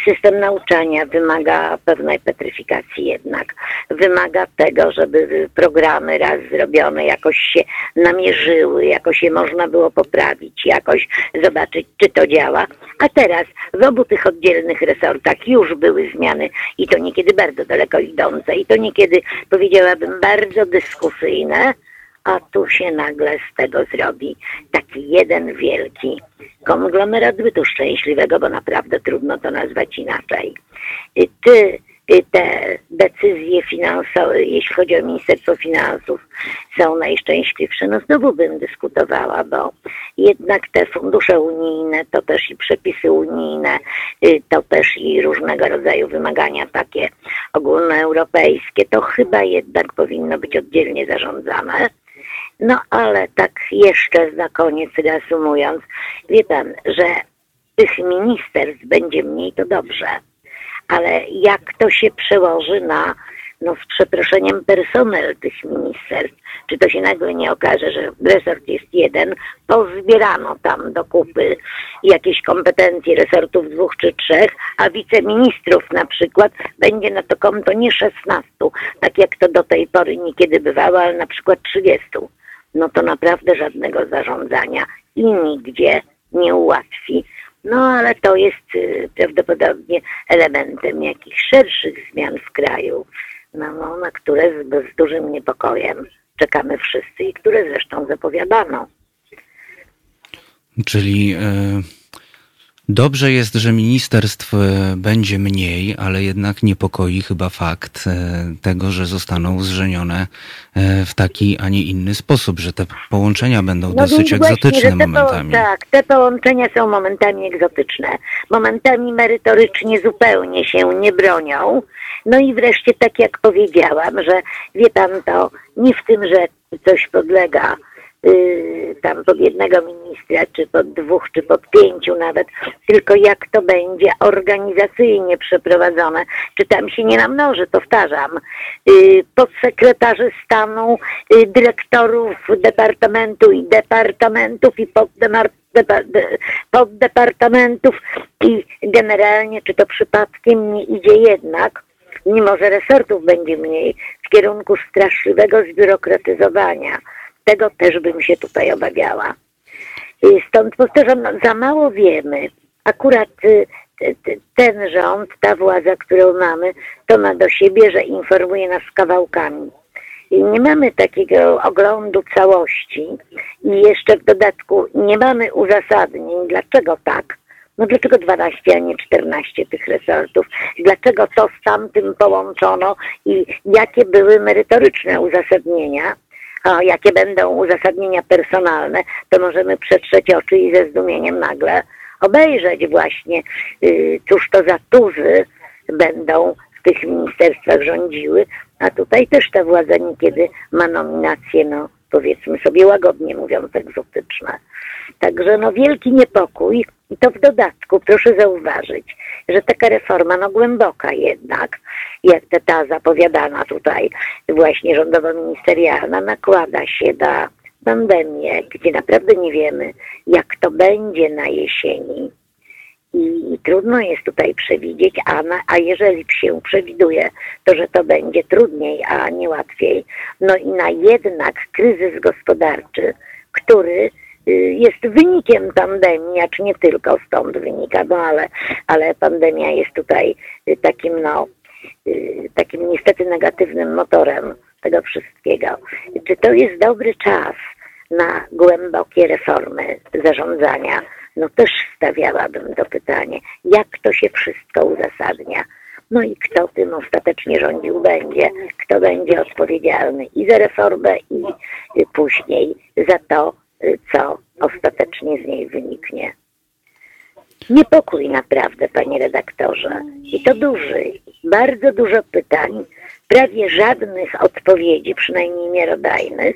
system nauczania wymaga pewnej petryfikacji jednak. Wymaga tego, żeby programy raz zrobione jakoś się namierzyły, jakoś je można było poprawić, jakoś zobaczyć, czy to działa. A teraz w obu tych oddzielnych resortach już były zmiany i to niekiedy bardzo daleko idące i to niekiedy powiedziałabym bardzo dyskusyjne a tu się nagle z tego zrobi taki jeden wielki konglomerat bytu szczęśliwego, bo naprawdę trudno to nazwać inaczej. Ty y, te decyzje finansowe, jeśli chodzi o Ministerstwo Finansów, są najszczęśliwsze. No znowu bym dyskutowała, bo jednak te fundusze unijne, to też i przepisy unijne, to też i różnego rodzaju wymagania takie ogólnoeuropejskie, to chyba jednak powinno być oddzielnie zarządzane. No ale tak jeszcze na koniec reasumując, wie pan, że tych ministerstw będzie mniej, to dobrze. Ale jak to się przełoży na, no z przeproszeniem, personel tych ministerstw? Czy to się nagle nie okaże, że resort jest jeden, pozbierano tam do kupy jakieś kompetencje resortów dwóch czy trzech, a wiceministrów na przykład będzie na to konto nie 16, tak jak to do tej pory niekiedy bywało, ale na przykład 30. No to naprawdę żadnego zarządzania i nigdzie nie ułatwi no ale to jest y, prawdopodobnie elementem jakichś szerszych zmian w kraju, no, no, na które z, z dużym niepokojem czekamy wszyscy i które zresztą zapowiadano. Czyli y Dobrze jest, że ministerstw e, będzie mniej, ale jednak niepokoi chyba fakt e, tego, że zostaną zrzenione e, w taki, a nie inny sposób, że te połączenia będą no dosyć egzotyczne te momentami. Po, tak, te połączenia są momentami egzotyczne. Momentami merytorycznie zupełnie się nie bronią. No i wreszcie, tak jak powiedziałam, że wie pan to, nie w tym, że coś podlega tam pod jednego ministra, czy pod dwóch, czy pod pięciu nawet, tylko jak to będzie organizacyjnie przeprowadzone, czy tam się nie namnoży, powtarzam, y, podsekretarzy stanu, y, dyrektorów departamentu i departamentów i poddepartamentów i generalnie, czy to przypadkiem nie idzie jednak, mimo że resortów będzie mniej, w kierunku straszliwego zbiurokratyzowania tego też bym się tutaj obawiała. Stąd powtarzam, no, za mało wiemy. Akurat y, ten rząd, ta władza, którą mamy, to ma do siebie, że informuje nas kawałkami. I nie mamy takiego oglądu całości i jeszcze w dodatku nie mamy uzasadnień, dlaczego tak. No dlaczego 12, a nie 14 tych resortów? Dlaczego to z tamtym połączono i jakie były merytoryczne uzasadnienia? A jakie będą uzasadnienia personalne, to możemy przetrzeć oczy i ze zdumieniem nagle obejrzeć właśnie, y, cóż to za tuzy będą w tych ministerstwach rządziły, a tutaj też ta władza niekiedy ma nominacje, no powiedzmy sobie łagodnie mówiąc, egzotyczne. Także no wielki niepokój i to w dodatku proszę zauważyć, że taka reforma no głęboka jednak, jak ta zapowiadana tutaj właśnie rządowo-ministerialna nakłada się na pandemię, gdzie naprawdę nie wiemy jak to będzie na jesieni. I trudno jest tutaj przewidzieć, a, na, a jeżeli się przewiduje, to że to będzie trudniej, a nie łatwiej. No i na jednak kryzys gospodarczy, który jest wynikiem pandemii, a czy nie tylko stąd wynika, no ale, ale pandemia jest tutaj y, takim, no, y, takim niestety negatywnym motorem tego wszystkiego. Czy to jest dobry czas na głębokie reformy zarządzania? no też stawiałabym to pytanie, jak to się wszystko uzasadnia. No i kto tym ostatecznie rządził będzie, kto będzie odpowiedzialny i za reformę, i później za to, co ostatecznie z niej wyniknie. Niepokój naprawdę, panie redaktorze. I to duży, bardzo dużo pytań, prawie żadnych odpowiedzi, przynajmniej miarodajnych,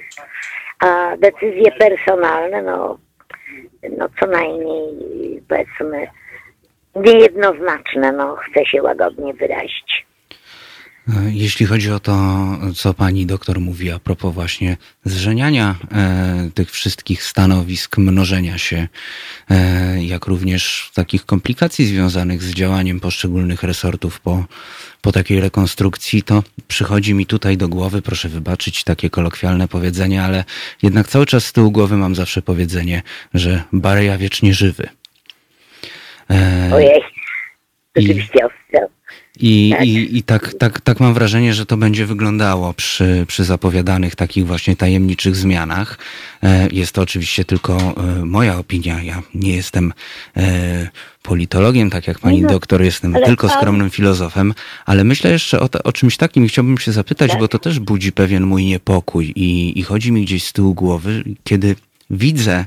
a decyzje personalne, no no co najmniej powiedzmy niejednoznaczne, no chcę się łagodnie wyrazić. Jeśli chodzi o to, co pani doktor mówi a propos właśnie zrzeniania e, tych wszystkich stanowisk, mnożenia się, e, jak również takich komplikacji związanych z działaniem poszczególnych resortów po, po takiej rekonstrukcji, to przychodzi mi tutaj do głowy, proszę wybaczyć takie kolokwialne powiedzenie, ale jednak cały czas z tyłu głowy mam zawsze powiedzenie, że Bareja wiecznie żywy. E, Ojej, rzeczywiście ostro. I tak, i, i tak, tak, tak mam wrażenie, że to będzie wyglądało przy, przy zapowiadanych takich właśnie tajemniczych zmianach. E, jest to oczywiście tylko e, moja opinia. Ja nie jestem e, politologiem, tak jak pani no, doktor, jestem tylko skromnym filozofem, ale myślę jeszcze o, o czymś takim i chciałbym się zapytać, tak? bo to też budzi pewien mój niepokój i, i chodzi mi gdzieś z tyłu głowy, kiedy widzę,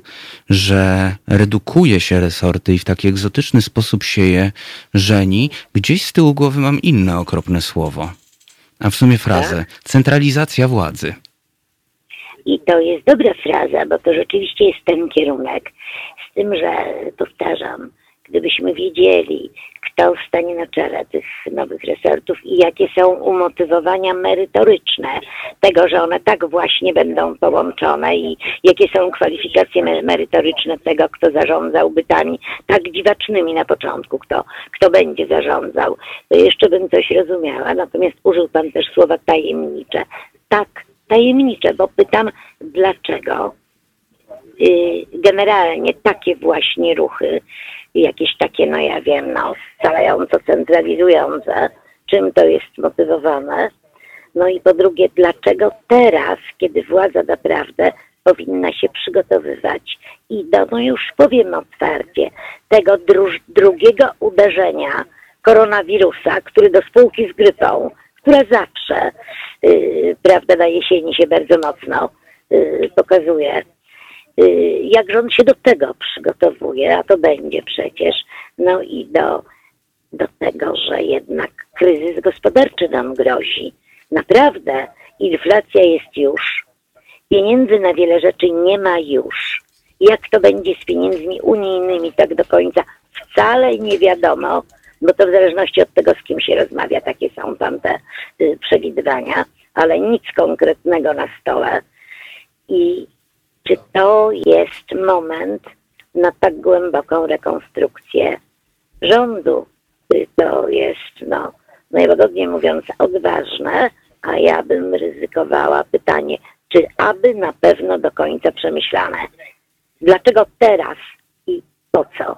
że redukuje się resorty i w taki egzotyczny sposób się je żeni, gdzieś z tyłu głowy mam inne okropne słowo, a w sumie frazę. Tak? Centralizacja władzy. I to jest dobra fraza, bo to rzeczywiście jest ten kierunek. Z tym, że powtarzam, gdybyśmy wiedzieli, kto stanie na czele tych nowych resortów i jakie są umotywowania merytoryczne tego, że one tak właśnie będą połączone i jakie są kwalifikacje merytoryczne tego, kto zarządzał bytami tak dziwacznymi na początku, kto, kto będzie zarządzał, to jeszcze bym coś rozumiała. Natomiast użył Pan też słowa tajemnicze. Tak, tajemnicze, bo pytam, dlaczego y, generalnie takie właśnie ruchy jakieś takie, no ja wiem, no scalająco centralizujące, czym to jest motywowane. No i po drugie, dlaczego teraz, kiedy władza naprawdę powinna się przygotowywać i do, no już powiem otwarcie, tego dru- drugiego uderzenia koronawirusa, który do spółki z grypą, która zawsze, yy, prawda, na jesieni się bardzo mocno yy, pokazuje, jak rząd się do tego przygotowuje, a to będzie przecież, no i do, do tego, że jednak kryzys gospodarczy nam grozi. Naprawdę inflacja jest już, pieniędzy na wiele rzeczy nie ma już. Jak to będzie z pieniędzmi unijnymi, tak do końca wcale nie wiadomo, bo to w zależności od tego, z kim się rozmawia, takie są tam te y, przewidywania, ale nic konkretnego na stole. I czy to jest moment na tak głęboką rekonstrukcję rządu? To jest, no, najłagodniej mówiąc, odważne, a ja bym ryzykowała pytanie, czy aby na pewno do końca przemyślane? Dlaczego teraz i po co?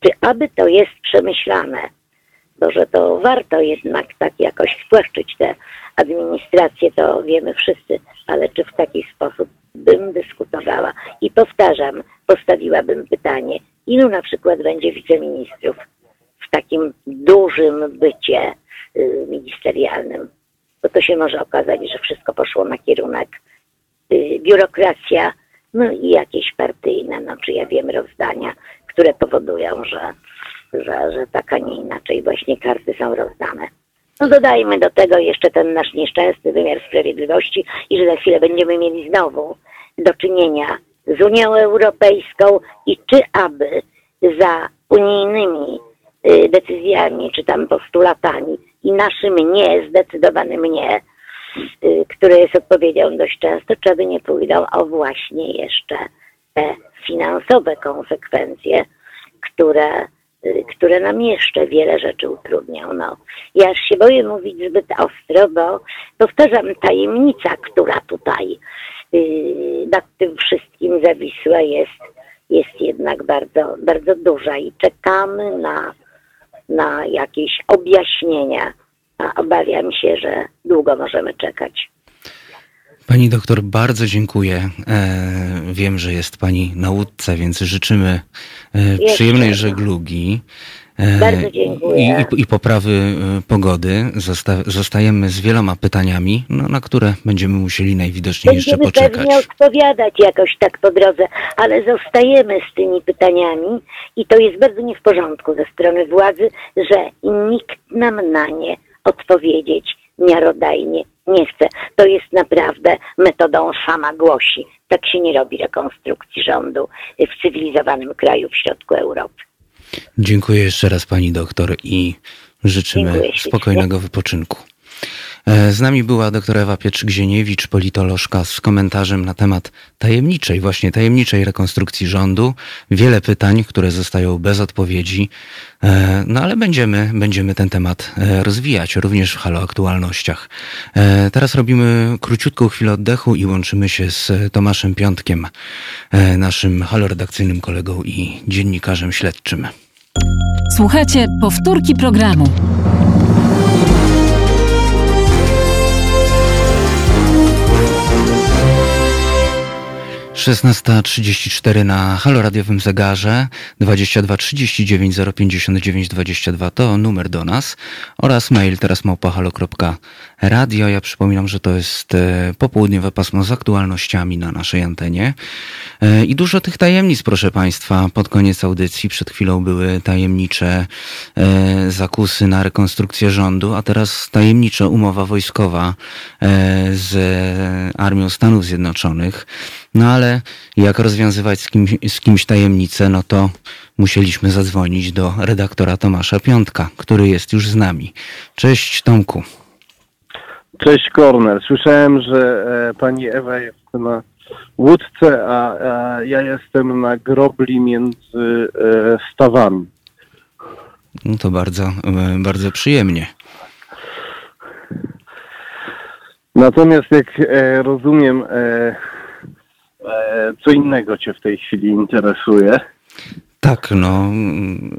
Czy aby to jest przemyślane? Bo że to warto jednak tak jakoś spłaszczyć tę administrację, to wiemy wszyscy, ale czy w taki sposób bym dyskutowała. I powtarzam, postawiłabym pytanie, ilu na przykład będzie wiceministrów w takim dużym bycie y, ministerialnym, bo to się może okazać, że wszystko poszło na kierunek y, biurokracja, no i jakieś partyjne, no czy ja wiem, rozdania, które powodują, że, że, że tak, a nie inaczej. Właśnie karty są rozdane. No dodajmy do tego jeszcze ten nasz nieszczęsny wymiar sprawiedliwości i że za chwilę będziemy mieli znowu do czynienia z Unią Europejską i czy aby za unijnymi y, decyzjami, czy tam postulatami i naszym nie, zdecydowanym nie, y, które jest odpowiedzią dość często, czy aby nie pójdą o właśnie jeszcze te finansowe konsekwencje, które które nam jeszcze wiele rzeczy utrudnią. No, ja się boję mówić zbyt ostro, bo powtarzam, tajemnica, która tutaj yy, nad tym wszystkim zawisła jest, jest jednak bardzo, bardzo duża i czekamy na, na jakieś objaśnienia, a obawiam się, że długo możemy czekać. Pani doktor, bardzo dziękuję. E, wiem, że jest Pani na łódce, więc życzymy e, przyjemnej żeglugi. E, bardzo dziękuję. I, i, i poprawy pogody. Zosta, zostajemy z wieloma pytaniami, no, na które będziemy musieli najwidoczniej będziemy jeszcze poczekać. Będziemy pewnie odpowiadać jakoś tak po drodze, ale zostajemy z tymi pytaniami i to jest bardzo nie w porządku ze strony władzy, że nikt nam na nie odpowiedzieć miarodajnie nie chce. To jest naprawdę metodą sama głosi. Tak się nie robi rekonstrukcji rządu w cywilizowanym kraju w środku Europy. Dziękuję jeszcze raz pani doktor i życzymy spokojnego wypoczynku. E, z nami była dr Ewa Pietrzyk-Zieniewicz, politolożka z komentarzem na temat tajemniczej, właśnie tajemniczej rekonstrukcji rządu. Wiele pytań, które zostają bez odpowiedzi. E, no ale będziemy, będziemy ten temat e, rozwijać, również w Halo Aktualnościach. Teraz robimy króciutką chwilę oddechu i łączymy się z Tomaszem Piątkiem, naszym haloredakcyjnym kolegą i dziennikarzem śledczym. Słuchajcie powtórki programu. 16.34 na Halo Radiowym Zegarze 22 39 059 22 to numer do nas oraz mail teraz małpahalo.radio. Ja przypominam, że to jest e, popołudniowe pasmo z aktualnościami na naszej antenie e, i dużo tych tajemnic, proszę Państwa, pod koniec audycji. Przed chwilą były tajemnicze e, zakusy na rekonstrukcję rządu, a teraz tajemnicza umowa wojskowa z Armią Stanów Zjednoczonych. No ale jak rozwiązywać z kimś, z kimś tajemnicę, no to musieliśmy zadzwonić do redaktora Tomasza Piątka, który jest już z nami. Cześć Tomku. Cześć Kornel. Słyszałem, że e, pani Ewa jest na łódce, a, a ja jestem na grobli między e, stawami. No to bardzo, e, bardzo przyjemnie. Natomiast jak e, rozumiem, e, co innego Cię w tej chwili interesuje? Tak, no,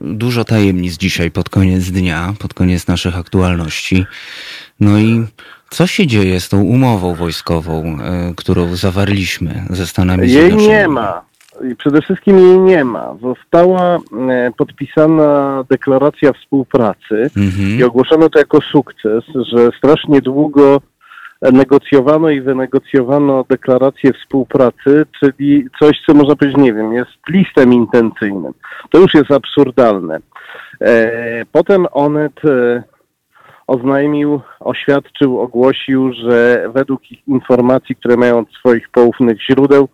dużo tajemnic dzisiaj pod koniec dnia, pod koniec naszych aktualności. No i co się dzieje z tą umową wojskową, e, którą zawarliśmy ze Stanami Zjednoczonymi? Jej nie ma. Przede wszystkim jej nie ma. Została e, podpisana deklaracja współpracy mhm. i ogłoszono to jako sukces, że strasznie długo negocjowano i wynegocjowano deklarację współpracy, czyli coś, co można powiedzieć, nie wiem, jest listem intencyjnym. To już jest absurdalne. E, potem Onet oznajmił, oświadczył, ogłosił, że według informacji, które mają od swoich poufnych źródeł,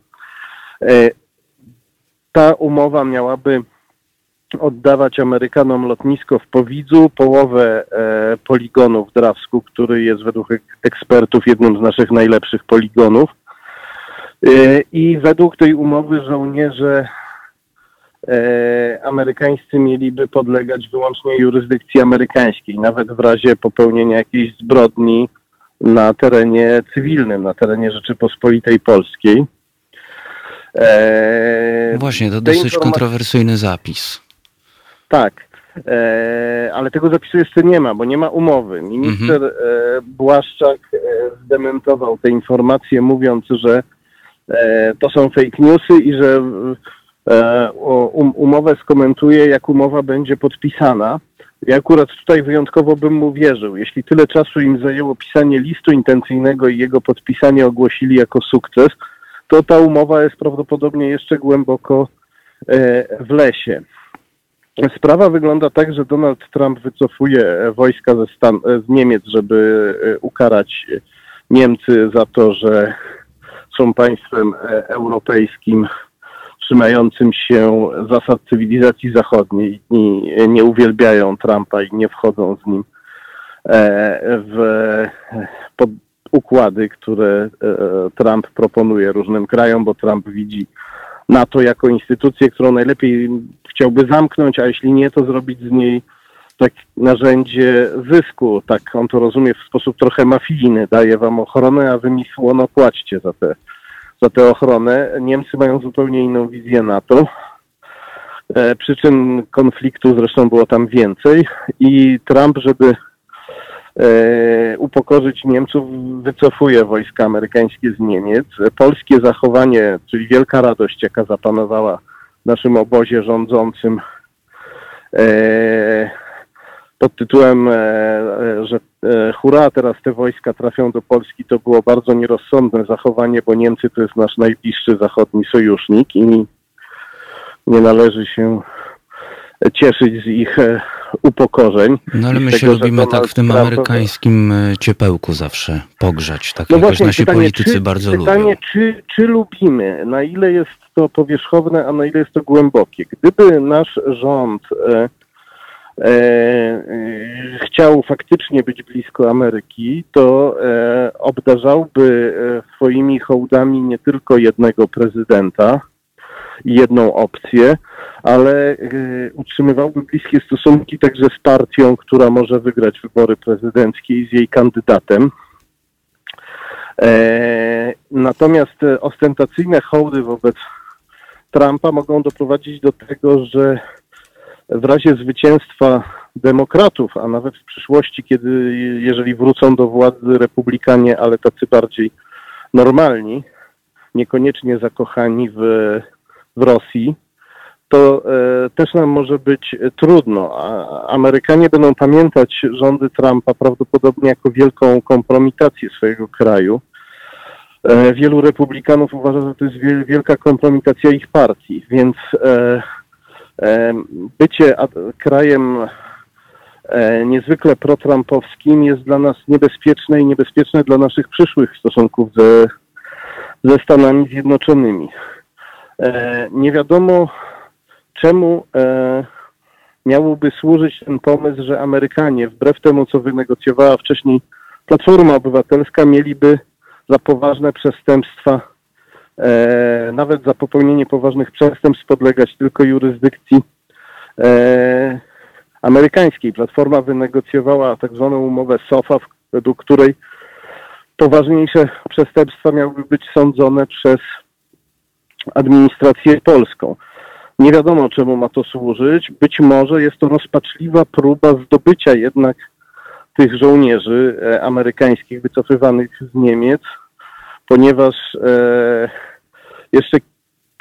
e, ta umowa miałaby oddawać Amerykanom lotnisko w Powidzu, połowę e, poligonu w Drawsku, który jest według ekspertów jednym z naszych najlepszych poligonów. E, I według tej umowy żołnierze amerykańscy mieliby podlegać wyłącznie jurysdykcji amerykańskiej, nawet w razie popełnienia jakiejś zbrodni na terenie cywilnym, na terenie Rzeczypospolitej Polskiej. E, Właśnie, to dosyć kontrowersyjny zapis. Tak, e, ale tego zapisu jeszcze nie ma, bo nie ma umowy. Minister mhm. e, Błaszczak e, zdementował te informacje, mówiąc, że e, to są fake newsy i że e, um, umowę skomentuje, jak umowa będzie podpisana. Ja akurat tutaj wyjątkowo bym mu wierzył. Jeśli tyle czasu im zajęło pisanie listu intencyjnego i jego podpisanie ogłosili jako sukces, to ta umowa jest prawdopodobnie jeszcze głęboko e, w lesie. Sprawa wygląda tak, że Donald Trump wycofuje wojska ze Stan z Niemiec, żeby e, ukarać Niemcy za to, że są państwem e, europejskim trzymającym się zasad cywilizacji zachodniej i nie uwielbiają Trumpa i nie wchodzą z nim e, w pod układy, które Trump proponuje różnym krajom, bo Trump widzi NATO jako instytucję, którą najlepiej chciałby zamknąć, a jeśli nie, to zrobić z niej tak narzędzie zysku. Tak on to rozumie w sposób trochę mafijny. Daje wam ochronę, a wy mi słono płaćcie za tę za tę ochronę. Niemcy mają zupełnie inną wizję NATO. E, przyczyn konfliktu zresztą było tam więcej i Trump, żeby e, upokorzyć Niemców, wycofuje wojska amerykańskie z Niemiec. Polskie zachowanie, czyli wielka radość, jaka zapanowała naszym obozie rządzącym e, pod tytułem, że e, hurra, teraz te wojska trafią do Polski, to było bardzo nierozsądne zachowanie, bo Niemcy to jest nasz najbliższy zachodni sojusznik i nie należy się cieszyć z ich upokorzeń. No ale my się tego, lubimy tak w tym amerykańskim ciepełku zawsze pogrzać, tak no jak właśnie, nasi pytanie, politycy czy, bardzo pytanie, lubią. Pytanie, czy, czy lubimy, na ile jest to powierzchowne, a na ile jest to głębokie. Gdyby nasz rząd e, e, e chciał faktycznie być blisko Ameryki, to e, obdarzałby e, swoimi hołdami nie tylko jednego prezydenta i jedną opcję, ale e, utrzymywałby bliskie stosunki także z partią, która może wygrać wybory prezydenckie i z jej kandydatem. Natomiast ostentacyjne hołdy wobec Trumpa mogą doprowadzić do tego, że w razie zwycięstwa demokratów, a nawet w przyszłości, kiedy jeżeli wrócą do władzy republikanie, ale tacy bardziej normalni, niekoniecznie zakochani w, w Rosji, to e, też nam może być trudno. A Amerykanie będą pamiętać rządy Trumpa prawdopodobnie jako wielką kompromitację swojego kraju. E, wielu republikanów uważa, że to jest wielka kompromitacja ich partii, więc e, bycie krajem e, niezwykle protrumpowskim jest dla nas niebezpieczne i niebezpieczne dla naszych przyszłych stosunków ze, ze Stanami Zjednoczonymi. E, nie wiadomo, czemu e, miałoby służyć ten pomysł, że Amerykanie, wbrew temu, co wynegocjowała wcześniej Platforma Obywatelska, mieliby za poważne przestępstwa, e, nawet za popełnienie poważnych przestępstw podlegać tylko jurysdykcji e, amerykańskiej. Platforma wynegocjowała tak zwaną umowę SOFA, według której poważniejsze przestępstwa miałyby być sądzone przez administrację polską. Nie wiadomo, czemu ma to służyć. Być może jest to rozpaczliwa próba zdobycia jednak tych żołnierzy e, amerykańskich wycofywanych z Niemiec, ponieważ e, jeszcze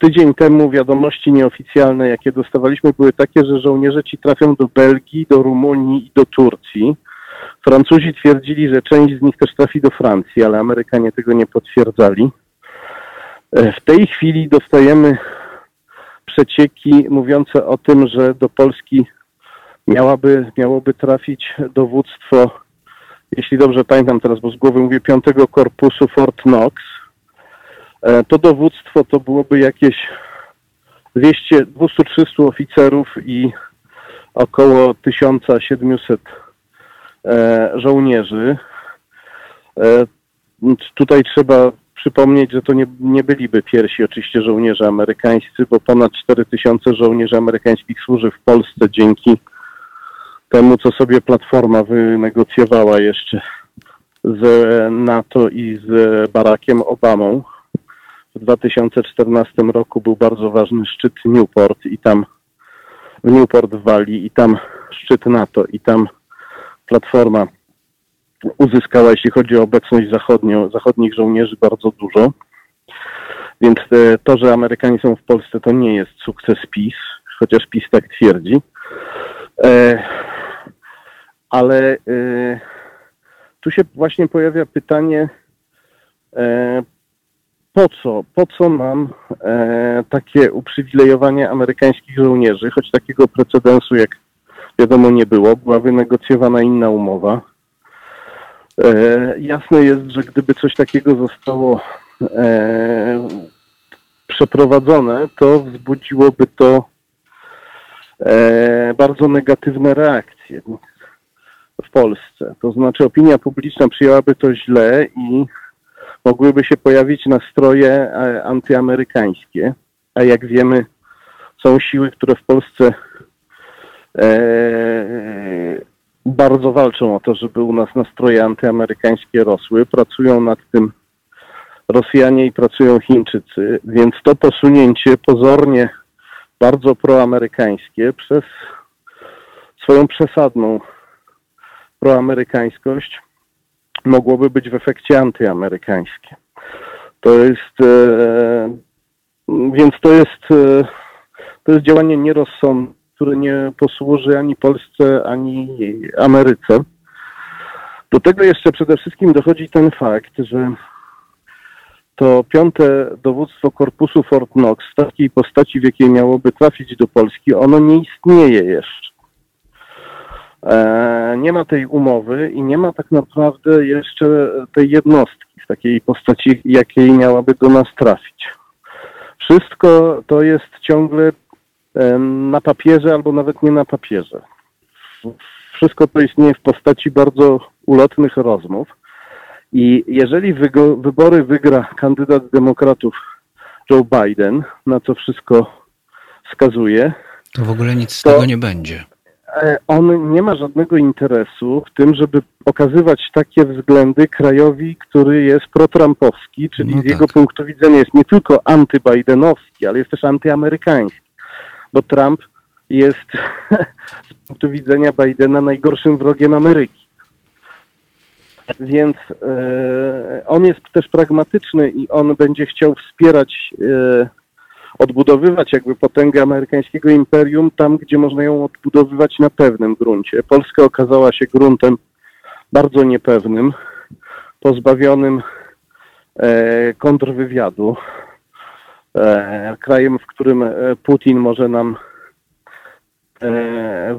tydzień temu wiadomości nieoficjalne, jakie dostawaliśmy, były takie, że żołnierze ci trafią do Belgii, do Rumunii i do Turcji. Francuzi twierdzili, że część z nich też trafi do Francji, ale Amerykanie tego nie potwierdzali. E, w tej chwili dostajemy przecieki mówiące o tym, że do Polski miałaby, miałoby trafić dowództwo, jeśli dobrze pamiętam teraz, bo z głowy mówię, 5 Korpusu Fort Knox. E, to dowództwo to byłoby jakieś 200, 200-300 oficerów i około 1700 e, żołnierzy. E, tutaj trzeba przypomnieć, że to nie, nie byliby pierwsi oczywiście żołnierze amerykańscy, bo ponad 4000 żołnierzy amerykańskich służy w Polsce dzięki temu, co sobie Platforma wynegocjowała jeszcze z NATO i z Barackiem Obamą. W 2014 roku był bardzo ważny szczyt Newport i tam w Newport w Walii i tam szczyt NATO i tam Platforma uzyskała, jeśli chodzi o obecność zachodnią, zachodnich żołnierzy, bardzo dużo. Więc e, to, że Amerykanie są w Polsce, to nie jest sukces PiS, chociaż PiS tak twierdzi. E, ale e, tu się właśnie pojawia pytanie, po co, po co nam takie uprzywilejowanie amerykańskich żołnierzy, choć takiego precedensu, jak wiadomo, nie było. Była wynegocjowana inna umowa E, jasne jest, że gdyby coś takiego zostało e, przeprowadzone, to wzbudziłoby to e, bardzo negatywne reakcje w Polsce. To znaczy opinia publiczna przyjęłaby to źle i mogłyby się pojawić nastroje antyamerykańskie, a jak wiemy są siły, które w Polsce bardzo walczą o to, żeby u nas nastroje antyamerykańskie rosły. Pracują nad tym Rosjanie i pracują Chińczycy, więc to posunięcie pozornie bardzo proamerykańskie przez swoją przesadną proamerykańskość mogłoby być w efekcie antyamerykańskie. To jest, e, więc to jest, e, to jest działanie nierozsądne który nie posłuży ani Polsce, ani Ameryce. Do tego jeszcze przede wszystkim dochodzi ten fakt, że to piąte dowództwo korpusu Fort Knox w takiej postaci, w jakiej miałoby trafić do Polski, ono nie istnieje jeszcze. E, nie ma tej umowy i nie ma tak naprawdę jeszcze tej jednostki w takiej postaci, jakiej miałaby do nas trafić. Wszystko to jest ciągle na papierze albo nawet nie na papierze. Wszystko to istnieje w postaci bardzo ulotnych rozmów. I jeżeli wybory wygra kandydat demokratów Joe Biden, na co wszystko wskazuje, to w ogóle nic z tego nie będzie. E, on nie ma żadnego interesu w tym, żeby pokazywać takie względy krajowi, który jest protrampowski, czyli no z tak. jego punktu widzenia jest nie tylko antybidenowski, ale jest też antyamerykański bo Trump jest [LAUGHS] z punktu widzenia Bidena najgorszym wrogiem Ameryki. Więc e, on jest też pragmatyczny i on będzie chciał wspierać, e, odbudowywać jakby potęgę amerykańskiego imperium tam, gdzie można ją odbudowywać na pewnym gruncie. Polska okazała się gruntem bardzo niepewnym, pozbawionym e, kontrwywiadu, e, krajem, w którym e, Putin może nam e,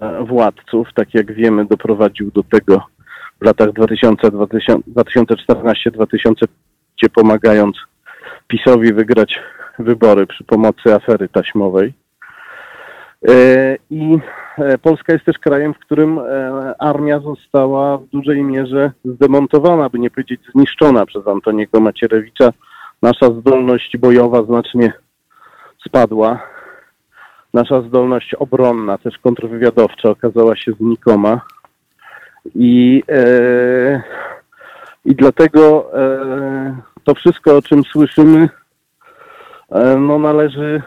e, władców, tak jak wiemy, doprowadził do tego w latach 2014-2015, pomagając PiSowi wygrać wybory przy pomocy afery taśmowej. E, I e, Polska jest też krajem, w którym e, armia została w dużej mierze zdemontowana, by nie powiedzieć zniszczona przez Antoniego Macierewicza. Nasza zdolność bojowa znacznie spadła. Nasza zdolność obronna, też kontrwywiadowcza, okazała się znikoma. I, i dlatego e, to wszystko, o czym słyszymy, e, no należy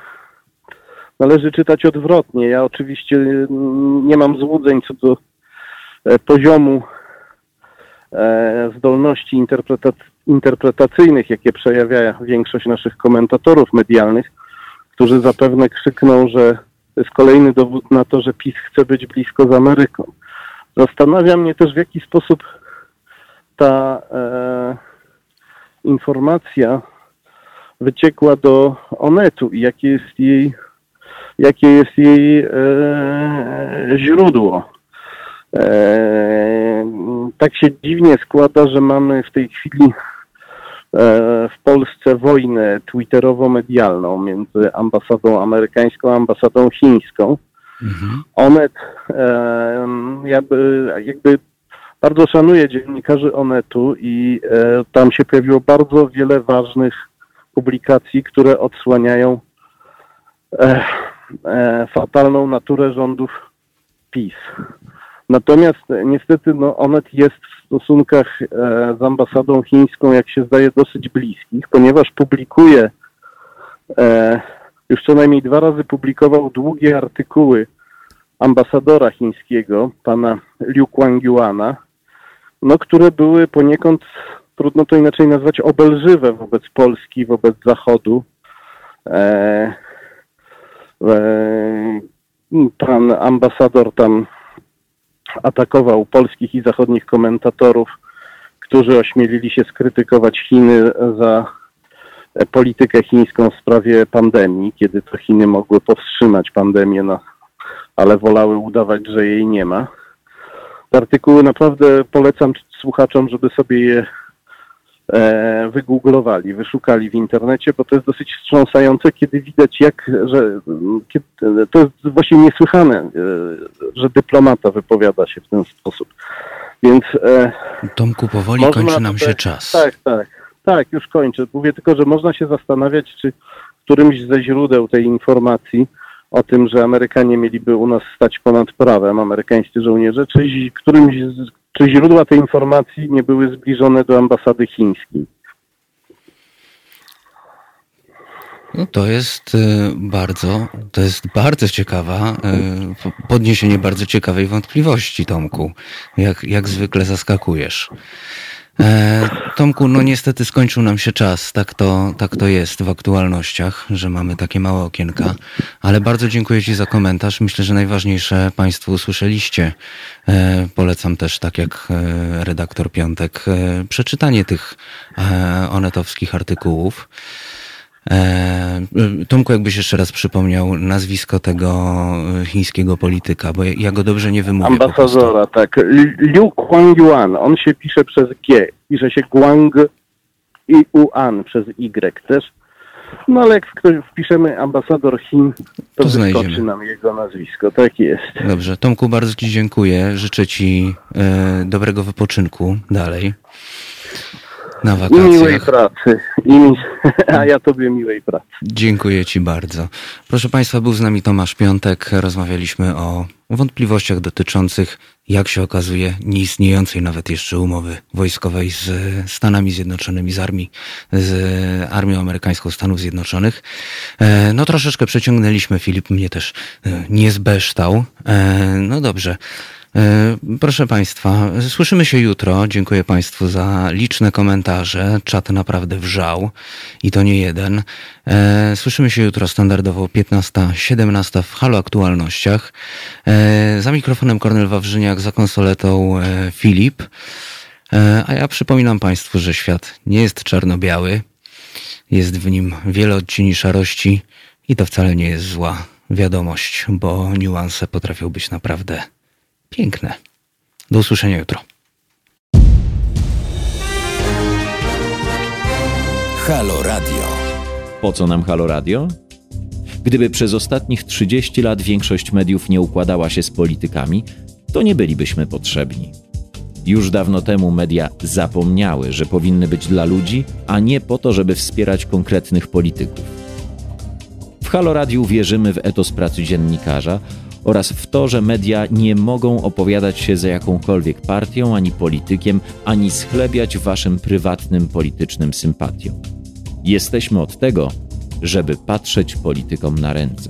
należy czytać odwrotnie. Ja oczywiście nie mam złudzeń co do e, poziomu zdolności interpretacyjnych, jakie przejawia większość naszych komentatorów medialnych, którzy zapewne krzykną, że to jest kolejny dowód na to, że PiS chce być blisko z Ameryką. Zastanawia mnie też, w jaki sposób ta e, informacja wyciekła do Onetu i jakie jest jej jakie jest jej e, źródło. E, tak się dziwnie składa, że mamy w tej chwili e, w Polsce wojnę twitterowo-medialną między ambasadą amerykańską a ambasadą chińską. Mhm. Onet e, jakby, jakby bardzo szanuję dziennikarzy Onetu i e, tam się pojawiło bardzo wiele ważnych publikacji, które odsłaniają e, e, fatalną naturę rządów PiS. Natomiast niestety no, Onet jest w stosunkach e, z ambasadą chińską, jak się zdaje, dosyć bliskich, ponieważ publikuje, e, już co najmniej dwa razy publikował długie artykuły ambasadora chińskiego, pana Liu Kuangyuana, no, które były poniekąd, trudno to inaczej nazwać, obelżywe wobec Polski, wobec Zachodu. E, E, pan ambasador tam atakował polskich i zachodnich komentatorów, którzy ośmielili się skrytykować Chiny za politykę chińską w sprawie pandemii, kiedy to Chiny mogły powstrzymać pandemię, no, ale wolały udawać, że jej nie ma. Te artykuły naprawdę polecam słuchaczom, żeby sobie je e, wygooglowali, wyszukali w internecie, bo to jest dosyć wstrząsające, kiedy widać jak, że kiedy, to jest właśnie niesłychane, e, że dyplomata wypowiada się w ten sposób. Więc e, Tomku, powoli kończy nam się czas. Tak, tak, tak, już kończę. Mówię tylko, że można się zastanawiać, czy którymś ze źródeł tej informacji o tym, że Amerykanie mieliby u nas stać ponad prawem, amerykańscy żołnierze, czy którymś czy źródła tej informacji nie były zbliżone do ambasady chińskiej? No to jest y, bardzo, to jest bardzo ciekawa, y, podniesienie bardzo ciekawej wątpliwości, Tomku. Jak, jak zwykle zaskakujesz. E, Tomku, no niestety skończył nam się czas. Tak to, tak to jest w aktualnościach, że mamy takie małe okienka. Ale bardzo dziękuję Ci za komentarz. Myślę, że najważniejsze Państwo usłyszeliście. E, polecam też, tak jak e, redaktor Piątek, przeczytanie tych onetowskich artykułów. E, Tomku, jakbyś jeszcze raz przypomniał nazwisko tego chińskiego polityka, bo ja go dobrze nie wymówię. Ambasadora, tak. Liu Guangyuan, on się pisze przez G, pisze się Guang i Uan przez Y też. No ale jak wpiszemy ambasador Chin, to, to wyskoczy nam jego nazwisko. Tak jest. Dobrze. Tomku, bardzo Ci dziękuję. Życzę Ci e, dobrego wypoczynku dalej na wakacjach. I miłej pracy. I mi... [LAUGHS] A ja tobie miłej pracy. Dziękuję ci bardzo. Proszę Państwa, był z nami Tomasz Piątek. Rozmawialiśmy o wątpliwościach dotyczących, jak się okazuje, nieistniejącej nawet jeszcze umowy wojskowej z Stanami Zjednoczonymi, z armii, z armią amerykańską Stanów Zjednoczonych. E, no troszeczkę przeciągnęliśmy, Filip mnie też e, nie zbeształ. E, no dobrze. E, proszę Państwa, słyszymy się jutro. Dziękuję Państwu za liczne komentarze. Czat naprawdę wrzał i to nie jeden. E, słyszymy się jutro standardowo 15-17 w Halo Aktualnościach. E, za mikrofonem Kornel Wawrzyniak, za konsoletą Filip. A ja przypominam Państwu, że świat nie jest czarno-biały. Jest w nim wiele odcieni szarości i to wcale nie jest zła wiadomość, bo niuanse potrafią być naprawdę piękne. Do usłyszenia jutro. Halo Radio. Po co nam Halo Radio? Gdyby przez ostatnich 30 lat większość mediów nie układała się z politykami, to nie bylibyśmy potrzebni. Już dawno temu media zapomniały, że powinny być dla ludzi, a nie po to, żeby wspierać konkretnych polityków. W Halo Radiu wierzymy w etos pracy dziennikarza oraz w to, że media nie mogą opowiadać się za jakąkolwiek partią ani politykiem, ani schlebiać waszym prywatnym politycznym sympatiom. Jesteśmy od tego, żeby patrzeć politykom na ręce.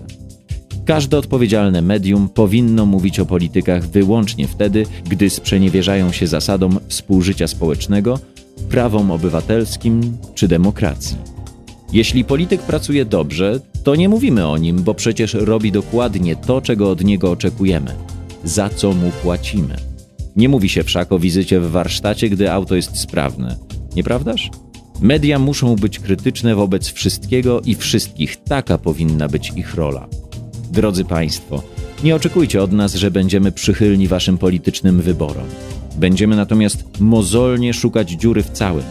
Każde odpowiedzialne medium powinno mówić o politykach wyłącznie wtedy, gdy sprzeniewierzają się zasadom współżycia społecznego, prawom obywatelskim czy demokracji. Jeśli polityk pracuje dobrze, to nie mówimy o nim, bo przecież robi dokładnie to, czego od niego oczekujemy, za co mu płacimy. Nie mówi się wszak o wizycie w warsztacie, gdy auto jest sprawne, nieprawdaż? Media muszą być krytyczne wobec wszystkiego i wszystkich, taka powinna być ich rola. Drodzy Państwo, nie oczekujcie od nas, że będziemy przychylni Waszym politycznym wyborom. Będziemy natomiast mozolnie szukać dziury w całym.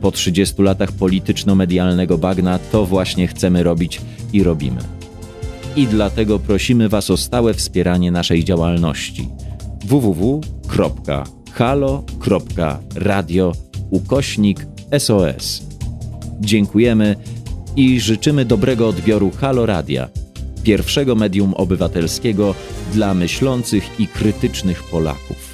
Po 30 latach polityczno-medialnego bagna to właśnie chcemy robić i robimy. I dlatego prosimy Was o stałe wspieranie naszej działalności www.halo.radio ukośnik SOS. Dziękujemy i życzymy dobrego odbioru Halo Radia, pierwszego medium obywatelskiego dla myślących i krytycznych Polaków.